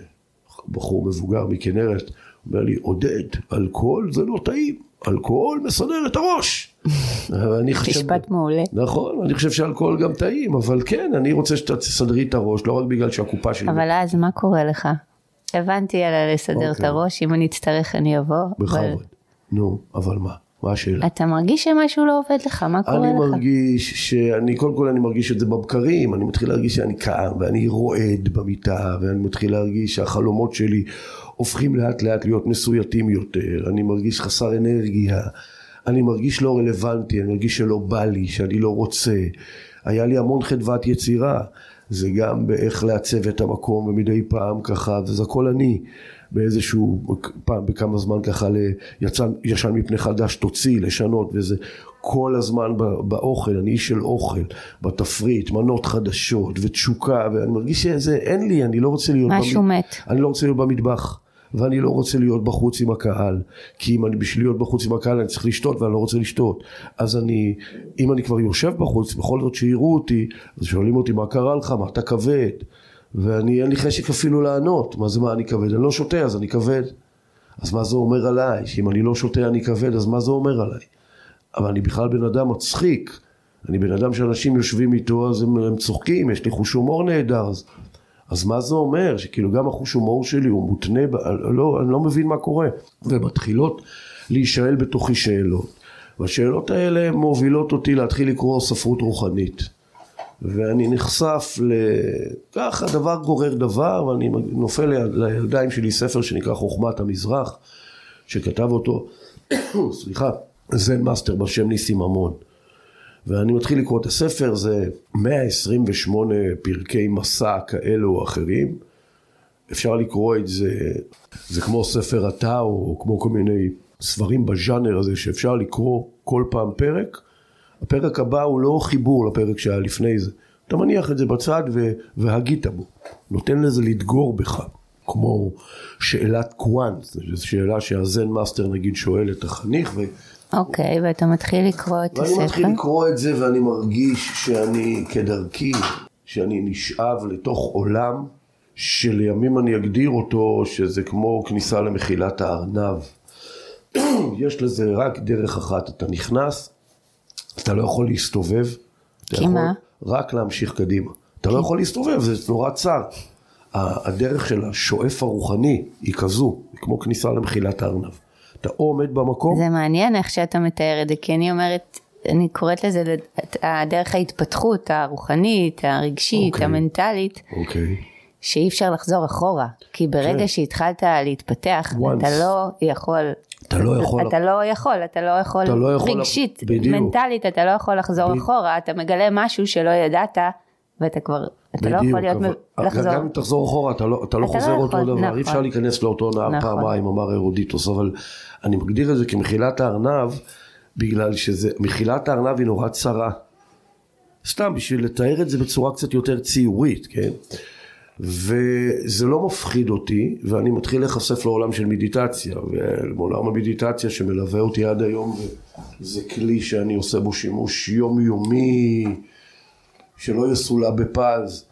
בחור מבוגר מכנרת, אומר לי, עודד, אלכוהול זה לא טעים, אלכוהול מסדר את הראש. [LAUGHS] משפט מעולה. נכון, אני חושב שאלכוהול גם טעים, אבל כן, אני רוצה שאתה תסדרי את הראש, לא רק בגלל שהקופה שלי... אבל אז מה קורה לך? הבנתי על לסדר את אוקיי. הראש, אם אני אצטרך אני אבוא. בכבוד. נו, אבל מה? מה השאלה? אתה מרגיש שמשהו לא עובד לך, מה קורה לך? אני מרגיש שאני, קודם כל אני מרגיש את זה בבקרים, אני מתחיל להרגיש שאני קם ואני רועד במיטה ואני מתחיל להרגיש שהחלומות שלי הופכים לאט לאט להיות מסויטים יותר, אני מרגיש חסר אנרגיה, אני מרגיש לא רלוונטי, אני מרגיש שלא בא לי, שאני לא רוצה, היה לי המון חדוות יצירה, זה גם באיך לעצב את המקום ומדי פעם ככה, וזה הכל אני. באיזשהו, פעם בכמה זמן ככה ליצן, ישן מפני חדש תוציא, לשנות וזה כל הזמן באוכל, אני איש של אוכל, בתפריט, מנות חדשות ותשוקה ואני מרגיש שזה, אין לי, אני לא רוצה להיות, משהו במ... מת, אני לא רוצה להיות במטבח ואני לא רוצה להיות בחוץ עם הקהל כי אם אני בשביל להיות בחוץ עם הקהל אני צריך לשתות ואני לא רוצה לשתות. אז אני, אם אני כבר יושב בחוץ, בכל זאת שיראו אותי אז שואלים אותי מה קרה לך, מה אתה כבד ואני אין לי חשק אפילו לענות, מה זה מה אני כבד? אני לא שותה אז אני כבד. אז מה זה אומר עליי? שאם אני לא שותה אני כבד, אז מה זה אומר עליי? אבל אני בכלל בן אדם מצחיק. אני בן אדם שאנשים יושבים איתו אז הם, הם צוחקים, יש לי חוש הומור נהדר. אז, אז מה זה אומר? שכאילו גם החוש הומור שלי הוא מותנה, ב, לא, אני לא מבין מה קורה. ומתחילות להישאל בתוכי שאלות. והשאלות האלה מובילות אותי להתחיל לקרוא ספרות רוחנית. ואני נחשף לככה דבר גורר דבר ואני נופל לידיים שלי ספר שנקרא חוכמת המזרח שכתב אותו [COUGHS] סליחה Zen master בשם ניסים ממון. ואני מתחיל לקרוא את הספר זה 128 פרקי מסע כאלו או אחרים. אפשר לקרוא את זה זה כמו ספר הטאו או כמו כל מיני ספרים בז'אנר הזה שאפשר לקרוא כל פעם פרק הפרק הבא הוא לא חיבור לפרק שהיה לפני זה. אתה מניח את זה בצד והגית בו. נותן לזה לדגור בך. כמו שאלת קואן, זו שאלה שה Zen master נגיד שואל את החניך. ו... אוקיי, ואתה מתחיל לקרוא את הספר? ואני מתחיל לקרוא את זה ואני מרגיש שאני כדרכי, שאני נשאב לתוך עולם שלימים אני אגדיר אותו שזה כמו כניסה למחילת הארנב. [CLEARS THROAT] יש לזה רק דרך אחת, אתה נכנס, אתה לא יכול להסתובב. כי מה? רק להמשיך קדימה. אתה לא יכול להסתובב, זה נורא צר. הדרך של השואף הרוחני היא כזו, היא כמו כניסה למחילת הארנב. אתה או עומד במקום... זה מעניין איך שאתה מתאר את זה, כי אני אומרת, אני קוראת לזה דרך ההתפתחות הרוחנית, הרגשית, okay. אוקיי. המנטלית, okay. אוקיי. שאי אפשר לחזור אחורה, כי ברגע okay. שהתחלת להתפתח, Once. אתה לא יכול אתה לא יכול... אתה לא יכול, אתה לא יכול, אתה לא יכול רגשית, בדיוק. מנטלית, אתה לא יכול לחזור בדיוק. אחורה, אתה מגלה משהו שלא ידעת, ואתה כבר, אתה בדיוק, לא יכול להיות, אבל, לחזור. גם אם תחזור אחורה, אתה לא, אתה לא אתה חוזר לא אותו יכול, דבר, נכון. אי אפשר להיכנס לאותו נהר נכון. פעמיים, אמר ארודיטוס, אבל אני מגדיר את זה כמחילת הארנב, בגלל שזה, מחילת הארנב היא נורא צרה. סתם בשביל לתאר את זה בצורה קצת יותר ציורית, כן? וזה לא מפחיד אותי, ואני מתחיל להיחשף לעולם של מדיטציה, ולעולם המדיטציה שמלווה אותי עד היום, זה כלי שאני עושה בו שימוש יומיומי, שלא יסולא בפז,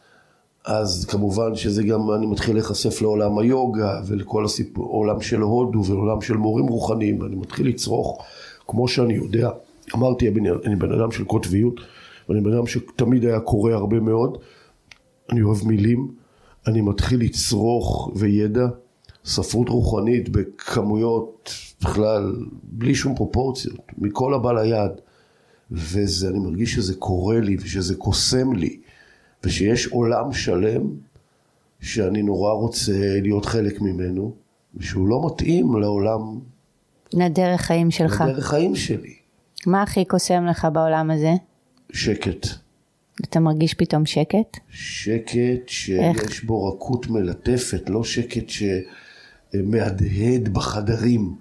אז כמובן שזה גם, אני מתחיל להיחשף לעולם היוגה, ולכל הסיפור, עולם של הודו, ועולם של מורים רוחניים, ואני מתחיל לצרוך, כמו שאני יודע, אמרתי, אני בן אדם של קוטביות, ואני בן אדם שתמיד היה קורא הרבה מאוד, אני אוהב מילים, אני מתחיל לצרוך וידע, ספרות רוחנית בכמויות בכלל בלי שום פרופורציות, מכל הבא ליד. וזה, אני מרגיש שזה קורה לי ושזה קוסם לי, ושיש עולם שלם שאני נורא רוצה להיות חלק ממנו, ושהוא לא מתאים לעולם... לדרך חיים שלך. לדרך חיים שלי. מה הכי קוסם לך בעולם הזה? שקט. אתה מרגיש פתאום שקט? שקט שיש איך? בו רכות מלטפת, לא שקט שמהדהד בחדרים.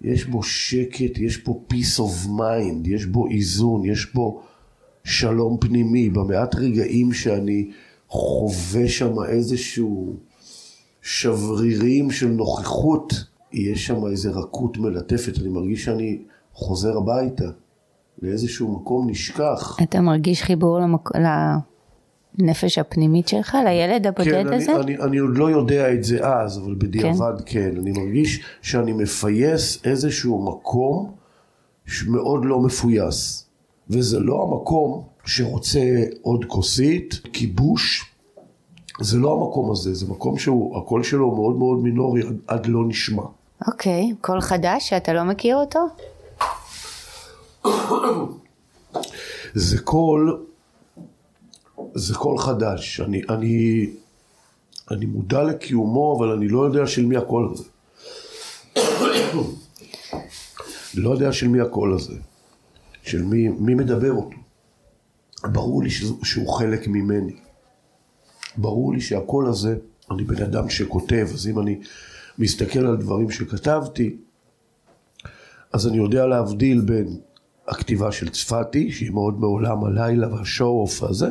יש בו שקט, יש פה peace of mind, יש בו איזון, יש בו שלום פנימי. במעט רגעים שאני חווה שם איזשהו שברירים של נוכחות, יש שם איזה רכות מלטפת, אני מרגיש שאני חוזר הביתה. לאיזשהו מקום נשכח. אתה מרגיש חיבור למק... לנפש הפנימית שלך, לילד הבודד כן, הזה? כן, אני, אני, אני עוד לא יודע את זה אז, אבל בדיעבד כן. כן. אני מרגיש שאני מפייס איזשהו מקום שמאוד לא מפויס. וזה לא המקום שרוצה עוד כוסית, כיבוש. זה לא המקום הזה, זה מקום שהוא, הקול שלו מאוד מאוד מינורי עד, עד לא נשמע. אוקיי, קול חדש שאתה לא מכיר אותו? זה קול, זה קול חדש. אני, אני, אני מודע לקיומו, אבל אני לא יודע של מי הקול הזה. לא יודע של מי הקול הזה. של מי, מי מדבר אותו. ברור לי שהוא, שהוא חלק ממני. ברור לי שהקול הזה, אני בן אדם שכותב, אז אם אני מסתכל על דברים שכתבתי, אז אני יודע להבדיל בין הכתיבה של צפתי, שהיא מאוד מעולם הלילה וה show-off הזה,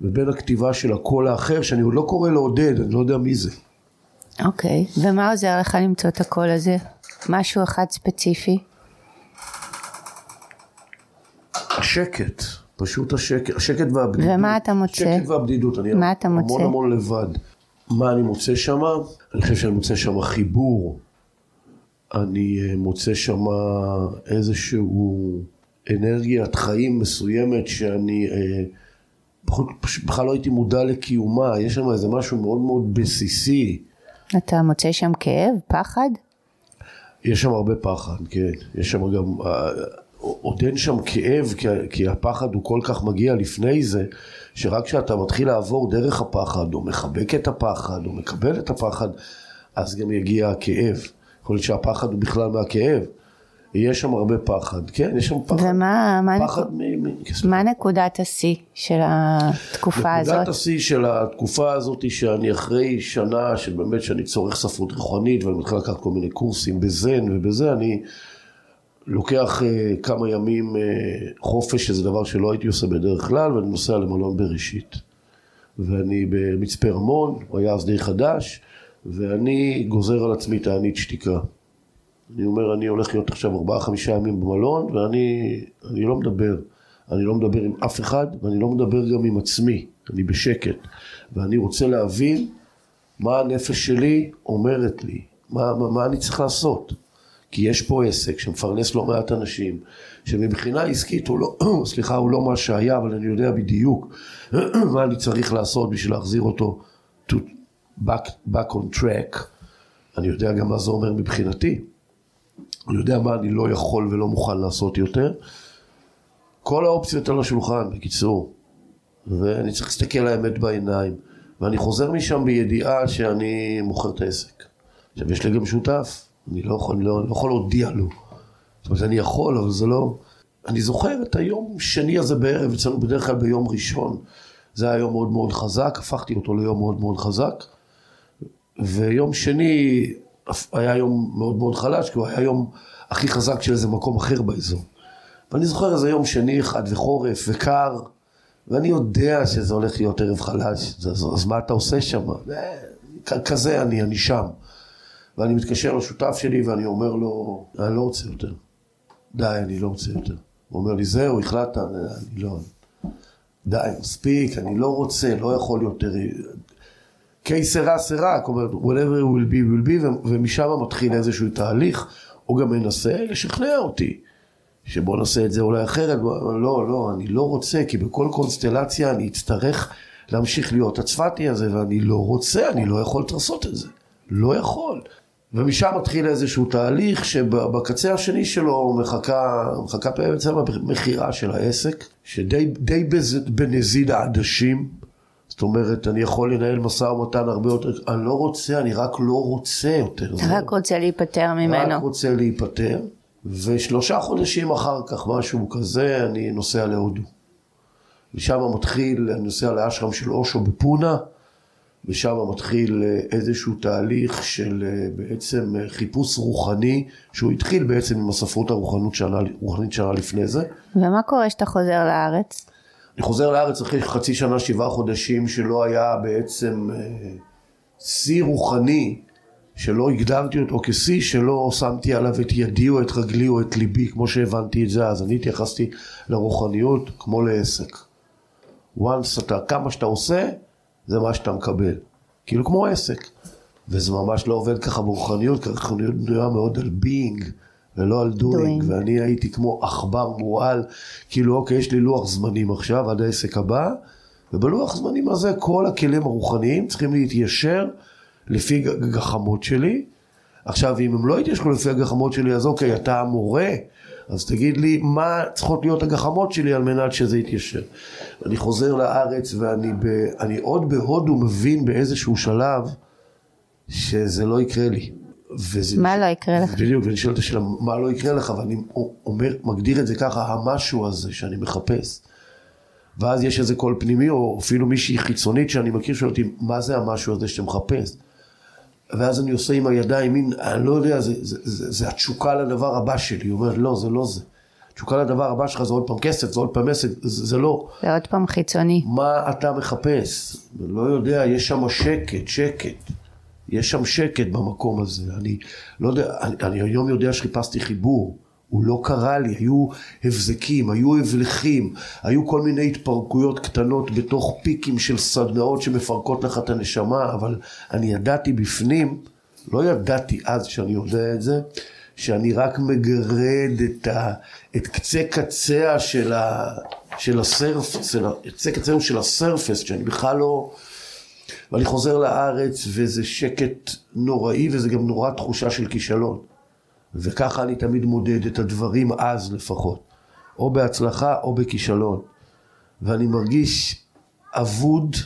ובין הכתיבה של הקול האחר, שאני עוד לא קורא לעודד, אני לא יודע מי זה. אוקיי, okay. ומה עוזר לך למצוא את הקול הזה? משהו אחד ספציפי? השקט, פשוט השקט, השקט והבדידות. ומה אתה מוצא? שקט והבדידות, אני מה אתה המון מוצא? המון לבד. מה אני מוצא שם? אני חושב שאני מוצא שם חיבור אני אה, מוצא שם איזשהו אנרגיית חיים מסוימת שאני אה, פשוט בכלל לא הייתי מודע לקיומה, יש שם איזה משהו מאוד מאוד בסיסי. אתה מוצא שם כאב, פחד? יש שם הרבה פחד, כן. יש שם גם, אה, עוד אין שם כאב, כי, כי הפחד הוא כל כך מגיע לפני זה, שרק כשאתה מתחיל לעבור דרך הפחד, או מחבק את הפחד, או מקבל את הפחד, אז גם יגיע הכאב. יכול להיות שהפחד הוא בכלל מהכאב. יש שם הרבה פחד, כן, יש שם פחד. ומה מה פחד נקוד... מ... מ... מה נקודת השיא של התקופה הזאת? נקודת השיא של התקופה הזאת היא שאני אחרי שנה שבאמת שאני צורך ספרות רוחנית ואני מתחיל לקחת כל מיני קורסים בזן ובזה, אני לוקח uh, כמה ימים uh, חופש, שזה דבר שלא הייתי עושה בדרך כלל, ואני נוסע למלון בראשית. ואני במצפה רמון, הוא היה אז די חדש, ואני גוזר על עצמי תענית שתיקה. אני אומר, אני הולך להיות עכשיו ארבעה חמישה ימים במלון, ואני אני לא מדבר. אני לא מדבר עם אף אחד, ואני לא מדבר גם עם עצמי. אני בשקט. ואני רוצה להבין מה הנפש שלי אומרת לי, מה, מה, מה אני צריך לעשות. כי יש פה עסק שמפרנס לא מעט אנשים, שמבחינה עסקית הוא לא, [CLEARS THROAT] סליחה, הוא לא מה שהיה, אבל אני יודע בדיוק [CLEARS THROAT] מה אני צריך לעשות בשביל להחזיר אותו to back, back on track. אני יודע גם מה זה אומר מבחינתי. אני יודע מה אני לא יכול ולא מוכן לעשות יותר. כל האופציות על השולחן, בקיצור. ואני צריך להסתכל לאמת בעיניים. ואני חוזר משם בידיעה שאני מוכר את העסק. עכשיו, יש לי גם שותף, אני לא יכול, לא, לא יכול להודיע לו. זאת אומרת, אני יכול, אבל זה לא... אני זוכר את היום שני הזה בערב, אצלנו בדרך כלל ביום ראשון. זה היה יום מאוד מאוד חזק, הפכתי אותו ליום מאוד מאוד חזק. ויום שני היה יום מאוד מאוד חלש, כי הוא היה יום הכי חזק של איזה מקום אחר באזור. ואני זוכר איזה יום שני אחד וחורף וקר, ואני יודע שזה הולך להיות ערב חלש, אז, אז מה אתה עושה שם? כזה אני, אני שם. ואני מתקשר לשותף שלי ואני אומר לו, אני לא רוצה יותר. די, אני לא רוצה יותר. הוא אומר לי, זהו, החלטת? אני לא... די, מספיק, אני לא רוצה, לא יכול יותר. קי סרה כלומר, whatever will be will be, ומשם מתחיל איזשהו תהליך, הוא גם מנסה לשכנע אותי, שבוא נעשה את זה אולי אחרת, לא, לא, אני לא רוצה, כי בכל קונסטלציה אני אצטרך להמשיך להיות הצפתי הזה, ואני לא רוצה, אני לא יכול לעשות את זה, לא יכול. ומשם מתחיל איזשהו תהליך שבקצה השני שלו מחכה, מחכה בעצם המכירה של העסק, שדי בנזיד העדשים, זאת אומרת, אני יכול לנהל משא ומתן הרבה יותר, אני לא רוצה, אני רק לא רוצה יותר. אתה רק רוצה להיפטר ממנו. רק רוצה להיפטר, ושלושה חודשים אחר כך, משהו כזה, אני נוסע להודו. ושם מתחיל, אני נוסע לאשרם של אושו בפונה, ושם מתחיל איזשהו תהליך של בעצם חיפוש רוחני, שהוא התחיל בעצם עם הספרות הרוחנית שנה, שנה לפני זה. ומה קורה כשאתה חוזר לארץ? אני חוזר לארץ אחרי חצי שנה, שבעה חודשים, שלא היה בעצם אה, שיא רוחני, שלא הגדרתי אותו כשיא, שלא שמתי עליו את ידי או את רגלי או את ליבי, כמו שהבנתי את זה אז. אני התייחסתי לרוחניות כמו לעסק. once אתה, כמה שאתה עושה, זה מה שאתה מקבל. כאילו כמו עסק. וזה ממש לא עובד ככה ברוחניות, כי הרוחניות בנויה מאוד על being. ולא על דוינג, ואני הייתי כמו עכבר מורעל, כאילו אוקיי, יש לי לוח זמנים עכשיו עד העסק הבא, ובלוח זמנים הזה כל הכלים הרוחניים צריכים להתיישר לפי גחמות שלי. עכשיו, אם הם לא יתיישרו לפי הגחמות שלי, אז אוקיי, אתה המורה, אז תגיד לי מה צריכות להיות הגחמות שלי על מנת שזה יתיישר. אני חוזר לארץ ואני ב, עוד בהודו מבין באיזשהו שלב שזה לא יקרה לי. וזה, מה לא יקרה לך? בדיוק, ואני שואל את השאלה, מה לא יקרה לך, ואני אומר, מגדיר את זה ככה, המשהו הזה שאני מחפש. ואז יש איזה קול פנימי, או אפילו מישהי חיצונית שאני מכיר, שואל אותי, מה זה המשהו הזה שאתה מחפש? ואז אני עושה עם הידיים, מין, אני לא יודע, זה, זה, זה, זה התשוקה לדבר הבא שלי. היא אומרת, לא, זה לא זה. תשוקה לדבר הבא שלך זה עוד פעם כסף, זה עוד פעם עסק, זה, זה לא. זה עוד פעם חיצוני. מה אתה מחפש? לא יודע, יש שם שקט, שקט. יש שם שקט במקום הזה. אני לא יודע, אני, אני היום יודע שחיפשתי חיבור. הוא לא קרה לי, היו הבזקים, היו הבלכים, היו כל מיני התפרקויות קטנות בתוך פיקים של סדנאות שמפרקות לך את הנשמה, אבל אני ידעתי בפנים, לא ידעתי אז שאני יודע את זה, שאני רק מגרד את, ה, את קצה קציה של, של הסרפס, קצה קצהו של הסרפס, שאני בכלל לא... ואני חוזר לארץ וזה שקט נוראי וזה גם נורא תחושה של כישלון. וככה אני תמיד מודד את הדברים אז לפחות. או בהצלחה או בכישלון. ואני מרגיש אבוד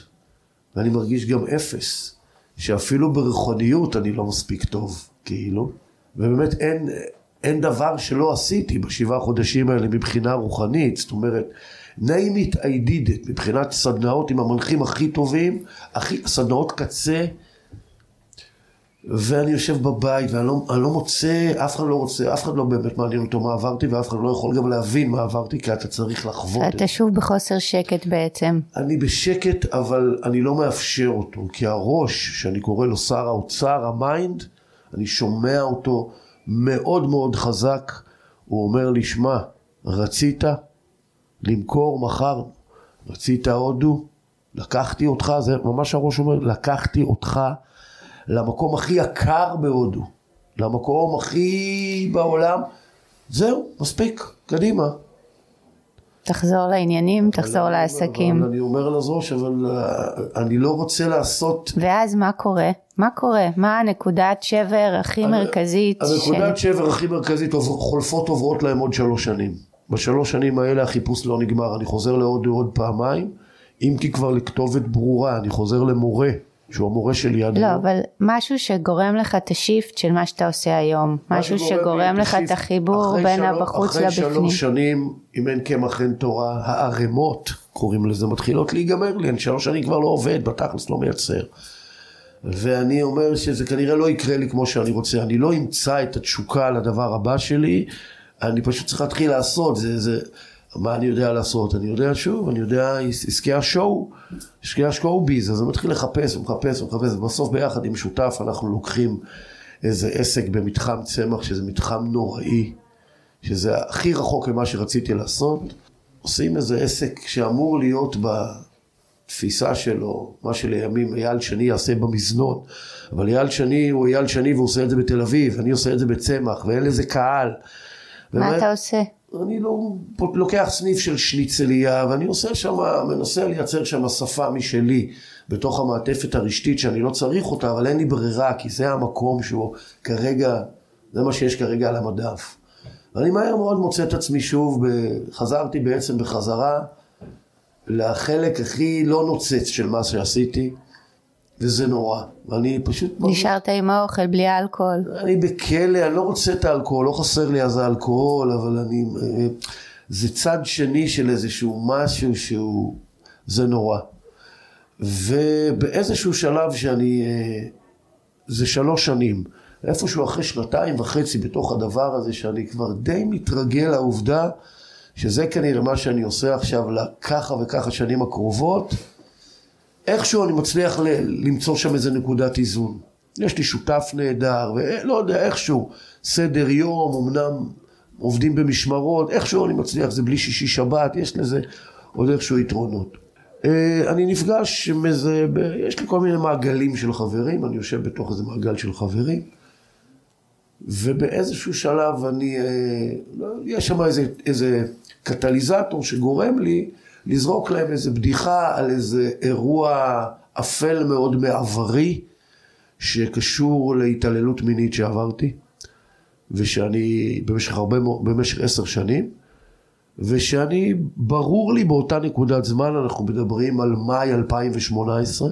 ואני מרגיש גם אפס. שאפילו ברוחניות אני לא מספיק טוב, כאילו. ובאמת אין, אין דבר שלא עשיתי בשבעה חודשים האלה מבחינה רוחנית. זאת אומרת, name it I did it, מבחינת סדנאות עם המנחים הכי טובים, הכי, סדנאות קצה, ואני יושב בבית ואני לא, לא מוצא, אף אחד לא רוצה, אף אחד לא באמת מעניין אותו מה עברתי, ואף אחד לא יכול גם להבין מה עברתי, כי אתה צריך לחוות את זה. אתה שוב בחוסר שקט בעצם. אני בשקט, אבל אני לא מאפשר אותו, כי הראש, שאני קורא לו שר האוצר, ה mind, אני שומע אותו מאוד מאוד חזק, הוא אומר לי, שמע, רצית למכור מחר, רצית הודו, לקחתי אותך, זה ממש הראש אומר, לקחתי אותך למקום הכי יקר בהודו, למקום הכי בעולם, זהו, מספיק, קדימה. תחזור לעניינים, תחזור לעסקים. אבל אני אומר לזרוש, אבל אה, אני לא רוצה לעשות... ואז מה קורה? מה קורה? מה הנקודת שבר הכי מרכזית? הנקודת של... שבר הכי מרכזית, חולפות עוברות להם עוד שלוש שנים. בשלוש שנים האלה החיפוש לא נגמר, אני חוזר לעוד עוד פעמיים, אם כי כבר לכתובת ברורה, אני חוזר למורה. שהוא המורה שלי עד לא, היום. אבל משהו שגורם לך את השיפט של מה שאתה עושה היום, משהו שגורם לך את החיבור בין שלוש, הבחוץ לבפנים. אחרי שלוש שנים, אם אין קמח אין תורה, הערימות, קוראים לזה, מתחילות להיגמר לי, אני שלוש שנים כבר לא עובד, בתכלס לא מייצר. ואני אומר שזה כנראה לא יקרה לי כמו שאני רוצה, אני לא אמצא את התשוקה לדבר הבא שלי, אני פשוט צריך להתחיל לעשות, זה, זה, מה אני יודע לעשות? אני יודע שוב, אני יודע עסקי השואו, עסקי השואו ביז, אז אני מתחיל לחפש ומחפש ומחפש, ובסוף ביחד עם שותף אנחנו לוקחים איזה עסק במתחם צמח, שזה מתחם נוראי, שזה הכי רחוק ממה שרציתי לעשות, עושים איזה עסק שאמור להיות בתפיסה שלו, מה שלימים אייל שני יעשה במזנון, אבל אייל שני הוא אייל שני והוא עושה את זה בתל אביב, אני עושה את זה בצמח, ואין לזה קהל. מה אתה עושה? אני לא לוקח סניף של שניצליה ואני עושה שם, מנסה לייצר שם שפה משלי בתוך המעטפת הרשתית שאני לא צריך אותה, אבל אין לי ברירה, כי זה המקום שהוא כרגע, זה מה שיש כרגע על המדף. ואני מהר מאוד מוצא את עצמי שוב, חזרתי בעצם בחזרה לחלק הכי לא נוצץ של מה שעשיתי. וזה נורא. ואני פשוט... נשארת עם האוכל בלי האלכוהול. אני בכלא, אני לא רוצה את האלכוהול, לא חסר לי אז האלכוהול, אבל אני... זה צד שני של איזשהו משהו שהוא... זה נורא. ובאיזשהו שלב שאני... זה שלוש שנים. איפשהו אחרי שנתיים וחצי בתוך הדבר הזה, שאני כבר די מתרגל לעובדה שזה כנראה מה שאני עושה עכשיו לככה וככה שנים הקרובות. איכשהו אני מצליח ל- למצוא שם איזה נקודת איזון. יש לי שותף נהדר, ולא יודע, איכשהו, סדר יום, אמנם עובדים במשמרות, איכשהו אני מצליח, זה בלי שישי שבת, יש לזה עוד איכשהו יתרונות. אה, אני נפגש עם איזה, יש לי כל מיני מעגלים של חברים, אני יושב בתוך איזה מעגל של חברים, ובאיזשהו שלב אני, אה, לא, יש שם איזה, איזה קטליזטור שגורם לי לזרוק להם איזה בדיחה על איזה אירוע אפל מאוד מעברי, שקשור להתעללות מינית שעברתי, ושאני במשך הרבה, במשך עשר שנים, ושאני, ברור לי באותה נקודת זמן, אנחנו מדברים על מאי 2018,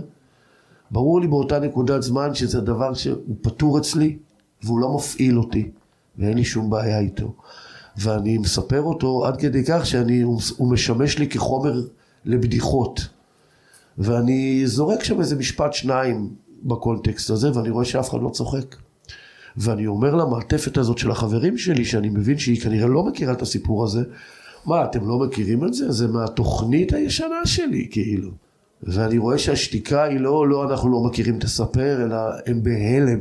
ברור לי באותה נקודת זמן שזה דבר שהוא פתור אצלי, והוא לא מפעיל אותי, ואין לי שום בעיה איתו. ואני מספר אותו עד כדי כך שהוא משמש לי כחומר לבדיחות. ואני זורק שם איזה משפט שניים בקונטקסט הזה, ואני רואה שאף אחד לא צוחק. ואני אומר למעטפת הזאת של החברים שלי, שאני מבין שהיא כנראה לא מכירה את הסיפור הזה, מה, אתם לא מכירים את זה? זה מהתוכנית הישנה שלי, כאילו. ואני רואה שהשתיקה היא לא, לא אנחנו לא מכירים תספר, אלא הם בהלם.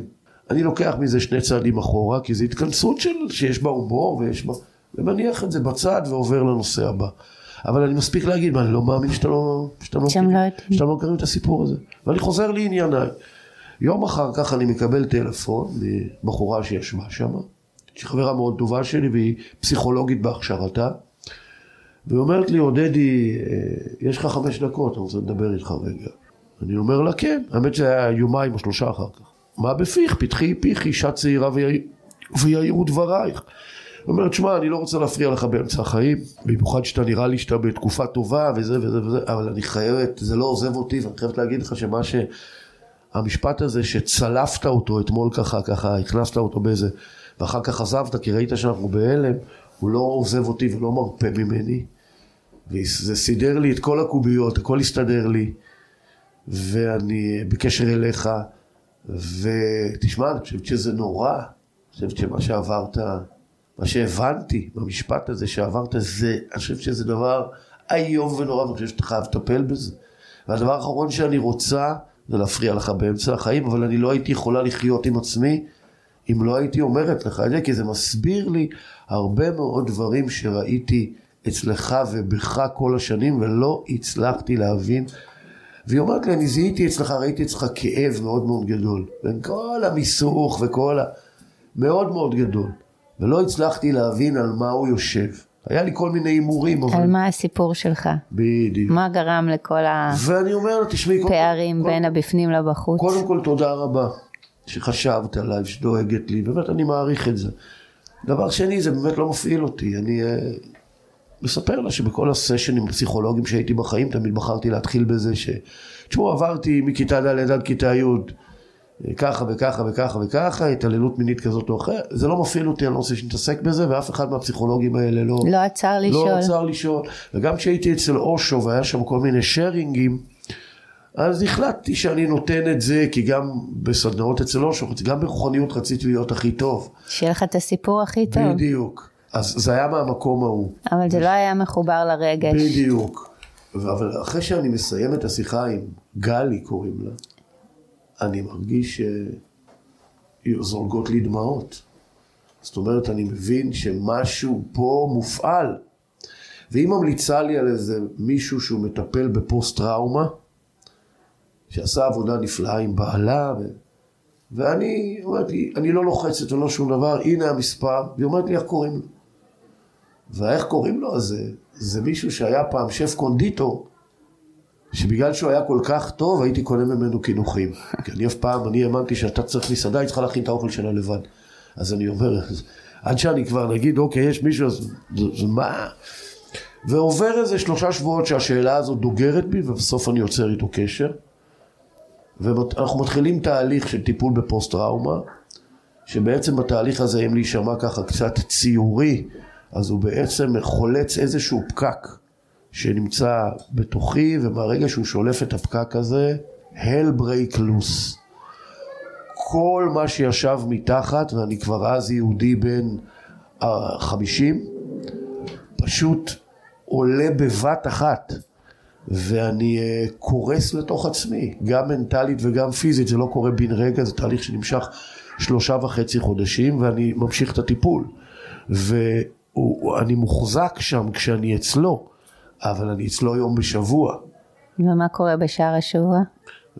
אני לוקח מזה שני צעדים אחורה, כי זו התכנסות של, שיש בה הומור ויש בה... ומניח את זה בצד ועובר לנושא הבא. אבל אני מספיק להגיד, מה, אני לא מאמין שאתה לא... שאתה לא, שאתם לא, שאתה לא מכירים את הסיפור הזה. ואני חוזר לענייניי. יום אחר כך אני מקבל טלפון מבחורה שישבה שם, שהיא חברה מאוד טובה שלי והיא פסיכולוגית בהכשרתה. והיא אומרת לי, עודדי, אה, יש לך חמש דקות, אני רוצה לדבר איתך רגע. אני אומר לה, כן. האמת שזה היה יומיים או שלושה אחר כך. מה בפיך? פתחי פיך, אישה צעירה ויעירו דברייך. היא אומרת, שמע, אני לא רוצה להפריע לך באמצע החיים, במיוחד שאתה נראה לי שאתה בתקופה טובה וזה וזה וזה, אבל אני חייבת, זה לא עוזב אותי, ואני חייבת להגיד לך שמה ש... המשפט הזה שצלפת אותו אתמול ככה, ככה, הכנסת אותו באיזה, ואחר כך עזבת כי ראית שאנחנו בהלם, הוא לא עוזב אותי ולא מרפה ממני. וזה סידר לי את כל הקוביות, הכל הסתדר לי, ואני בקשר אליך, ותשמע, אני חושבת שזה נורא, אני חושבת שמה שעברת, מה שהבנתי במשפט הזה שעברת, זה, אני חושבת שזה דבר איום ונורא, ואני חושבת שאתה חייב לטפל בזה. והדבר האחרון שאני רוצה, זה להפריע לך באמצע החיים, אבל אני לא הייתי יכולה לחיות עם עצמי אם לא הייתי אומרת לך את זה, כי זה מסביר לי הרבה מאוד דברים שראיתי אצלך ובך כל השנים, ולא הצלחתי להבין. והיא אומרת לי, אני זיהיתי אצלך, ראיתי אצלך כאב מאוד מאוד גדול. בין כל המיסוך וכל ה... מאוד מאוד גדול. ולא הצלחתי להבין על מה הוא יושב. היה לי כל מיני הימורים. על אבל... מה הסיפור שלך. בדיוק. מה גרם לכל הפערים בין הבפנים לבחוץ. קודם כל תודה רבה שחשבת עליי, שדואגת לי, באמת אני מעריך את זה. דבר שני, זה באמת לא מפעיל אותי. אני uh, מספר לה שבכל הסשנים הפסיכולוגיים שהייתי בחיים, תמיד בחרתי להתחיל בזה ש... תשמעו, עברתי מכיתה ד' עד כיתה י'. ככה וככה וככה וככה, התעללות מינית כזאת או אחרת, זה לא מפעיל אותי, אני לא רוצה שנתעסק בזה, ואף אחד מהפסיכולוגים האלה לא... לא עצר לשאול. לא עצר לשאול. וגם כשהייתי אצל אושו והיה שם כל מיני שיירינגים, אז החלטתי שאני נותן את זה, כי גם בסדנאות אצל אושו, גם ברוחניות רציתי להיות הכי טוב. שיהיה לך את הסיפור הכי טוב. בדיוק. אז זה היה מהמקום ההוא. אבל זה לא היה מחובר לרגש. בדיוק. אבל אחרי שאני מסיים את השיחה עם גלי, קוראים לה, אני מרגיש שזולגות לי דמעות. זאת אומרת, אני מבין שמשהו פה מופעל. והיא ממליצה לי על איזה מישהו שהוא מטפל בפוסט טראומה, שעשה עבודה נפלאה עם בעלה, ו... ואני אמרתי, אני לא לוחצת ולא שום דבר, הנה המספר, והיא אומרת לי איך קוראים לו. ואיך קוראים לו? זה, זה מישהו שהיה פעם שף קונדיטור, שבגלל שהוא היה כל כך טוב, הייתי קונה ממנו קינוחים. [LAUGHS] כי אני אף פעם, אני האמנתי שאתה צריך מסעדה, היא צריכה להכין את האוכל שלה לבד. אז אני אומר, עד שאני כבר נגיד, אוקיי, יש מישהו, אז זה מה? ועובר איזה שלושה שבועות שהשאלה הזאת דוגרת בי, ובסוף אני יוצר איתו קשר. ואנחנו מתחילים תהליך של טיפול בפוסט טראומה, שבעצם בתהליך הזה, אם להישמע ככה קצת ציורי, אז הוא בעצם חולץ איזשהו פקק שנמצא בתוכי, ומהרגע שהוא שולף את הפקק הזה, hell break loose. כל מה שישב מתחת, ואני כבר אז יהודי בן החמישים, פשוט עולה בבת אחת. ואני uh, קורס לתוך עצמי, גם מנטלית וגם פיזית, זה לא קורה בן רגע, זה תהליך שנמשך שלושה וחצי חודשים, ואני ממשיך את הטיפול. ואני מוחזק שם כשאני אצלו. אבל אני אצלו יום בשבוע. ומה קורה בשאר השבוע?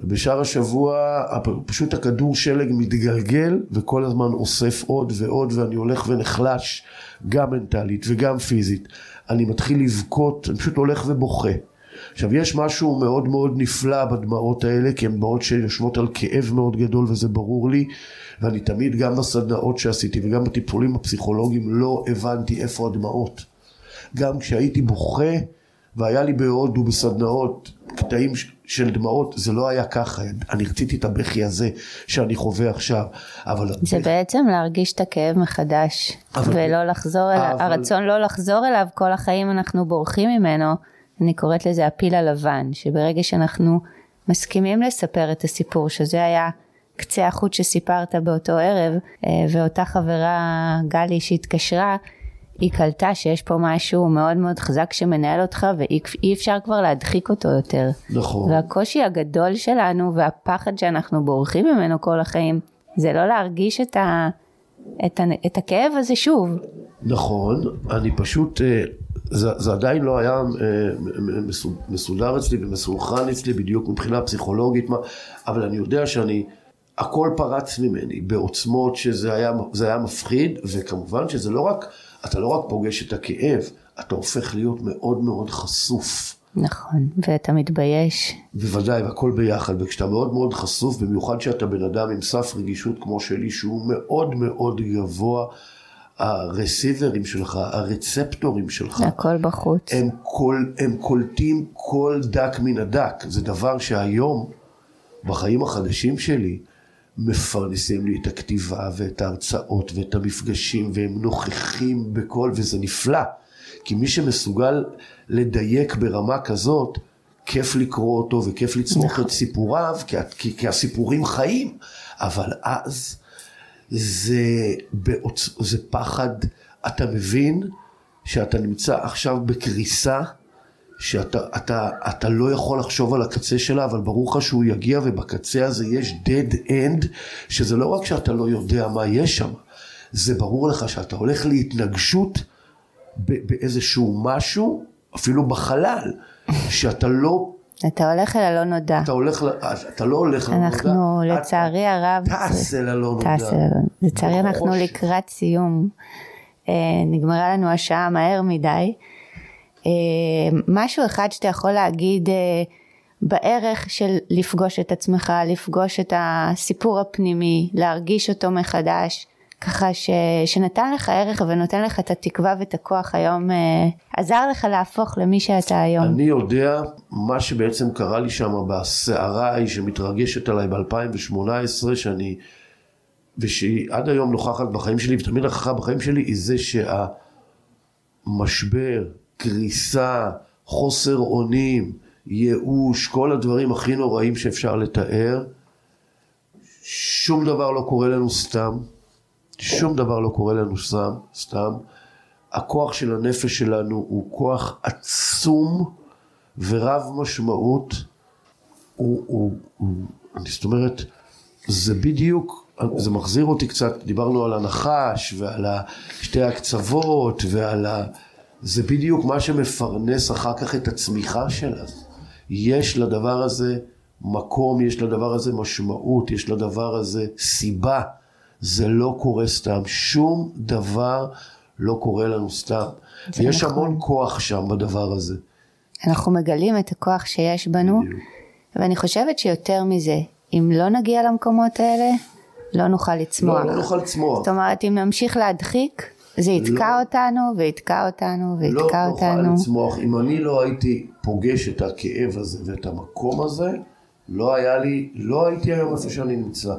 בשאר השבוע פשוט הכדור שלג מתגלגל וכל הזמן אוסף עוד ועוד ואני הולך ונחלש גם מנטלית וגם פיזית. אני מתחיל לבכות, אני פשוט הולך ובוכה. עכשיו יש משהו מאוד מאוד נפלא בדמעות האלה כי הן דמעות שיושבות על כאב מאוד גדול וזה ברור לי ואני תמיד גם בסדנאות שעשיתי וגם בטיפולים הפסיכולוגיים לא הבנתי איפה הדמעות. גם כשהייתי בוכה והיה לי בהודו בסדנאות קטעים של דמעות, זה לא היה ככה, אני רציתי את הבכי הזה שאני חווה עכשיו, אבל... זה הבכ... בעצם להרגיש את הכאב מחדש, אבל... ולא לחזור אליו, אבל... הרצון לא לחזור אליו, כל החיים אנחנו בורחים ממנו, אני קוראת לזה הפיל הלבן, שברגע שאנחנו מסכימים לספר את הסיפור, שזה היה קצה החוט שסיפרת באותו ערב, אה, ואותה חברה גלי שהתקשרה, היא קלטה שיש פה משהו מאוד מאוד חזק שמנהל אותך ואי אפשר כבר להדחיק אותו יותר. נכון. והקושי הגדול שלנו והפחד שאנחנו בורחים ממנו כל החיים זה לא להרגיש את, ה, את, ה, את הכאב הזה שוב. נכון, אני פשוט, אה, זה, זה עדיין לא היה אה, מסודר אצלי ומסונכרן אצלי בדיוק מבחינה פסיכולוגית, אבל אני יודע שאני הכל פרץ ממני בעוצמות שזה היה, היה מפחיד, וכמובן שזה לא רק, אתה לא רק פוגש את הכאב, אתה הופך להיות מאוד מאוד חשוף. נכון, ואתה מתבייש. בוודאי, והכל ביחד, וכשאתה מאוד מאוד חשוף, במיוחד שאתה בן אדם עם סף רגישות כמו שלי, שהוא מאוד מאוד גבוה, הרסיברים שלך, הרצפטורים שלך, הכל בחוץ. הם, קול, הם קולטים כל דק מן הדק. זה דבר שהיום, בחיים החדשים שלי, מפרנסים לי את הכתיבה ואת ההרצאות ואת המפגשים, והם נוכחים בכל, וזה נפלא. כי מי שמסוגל לדייק ברמה כזאת, כיף לקרוא אותו וכיף לצמוח נכון. את סיפוריו, כי, כי, כי הסיפורים חיים. אבל אז זה, בעוצ... זה פחד, אתה מבין שאתה נמצא עכשיו בקריסה, שאתה אתה, אתה לא יכול לחשוב על הקצה שלה, אבל ברור לך שהוא יגיע ובקצה הזה יש dead end, שזה לא רק שאתה לא יודע מה יש שם, זה ברור לך שאתה הולך להתנגשות באיזשהו משהו, אפילו בחלל, שאתה לא... אתה הולך אל הלא נודע. אתה הולך, אתה לא הולך אל הלא נודע. אנחנו לצערי הרב... טס אל הלא נודע. טס אל הלא נודע. לצערי אנחנו לקראת סיום. אה, נגמרה לנו השעה מהר מדי. אה, משהו אחד שאתה יכול להגיד אה, בערך של לפגוש את עצמך, לפגוש את הסיפור הפנימי, להרגיש אותו מחדש. ככה ש, שנתן לך ערך ונותן לך את התקווה ואת הכוח היום, אה, עזר לך להפוך למי שאתה היום. אני יודע מה שבעצם קרה לי שם בסערה ההיא שמתרגשת עליי ב-2018, שאני, ושהיא עד היום נוכחת בחיים שלי, ותמיד נכחה בחיים שלי, היא זה שהמשבר, קריסה, חוסר אונים, ייאוש, כל הדברים הכי נוראים שאפשר לתאר, שום דבר לא קורה לנו סתם. שום דבר לא קורה לנו סתם, סתם. הכוח של הנפש שלנו הוא כוח עצום ורב משמעות. הוא, הוא, הוא, זאת אומרת, זה בדיוק, זה מחזיר אותי קצת, דיברנו על הנחש ועל שתי הקצוות ועל ה... זה בדיוק מה שמפרנס אחר כך את הצמיחה שלה. יש לדבר הזה מקום, יש לדבר הזה משמעות, יש לדבר הזה סיבה. זה לא קורה סתם, שום דבר לא קורה לנו סתם. ויש נכון. המון כוח שם בדבר הזה. אנחנו מגלים את הכוח שיש בנו, בדיוק. ואני חושבת שיותר מזה, אם לא נגיע למקומות האלה, לא נוכל לצמוח. לא, לא נוכל לצמוח. זאת אומרת, אם נמשיך להדחיק, זה יתקע לא, אותנו, ויתקע אותנו, ויתקע לא אותנו. לא נוכל לצמוח. אם אני לא הייתי פוגש את הכאב הזה ואת המקום הזה, לא היה לי, לא הייתי היום איפה שאני נמצא.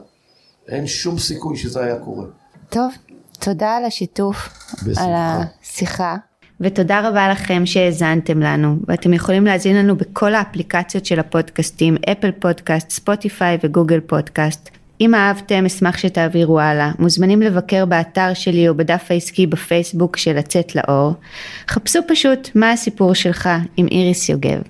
אין שום סיכוי שזה היה קורה. טוב, תודה על השיתוף, בשמחה. על השיחה. ותודה רבה לכם שהאזנתם לנו, ואתם יכולים להזין לנו בכל האפליקציות של הפודקאסטים, אפל פודקאסט, ספוטיפיי וגוגל פודקאסט. אם אהבתם, אשמח שתעבירו הלאה. מוזמנים לבקר באתר שלי או בדף העסקי בפייסבוק של לצאת לאור. חפשו פשוט מה הסיפור שלך עם איריס יוגב.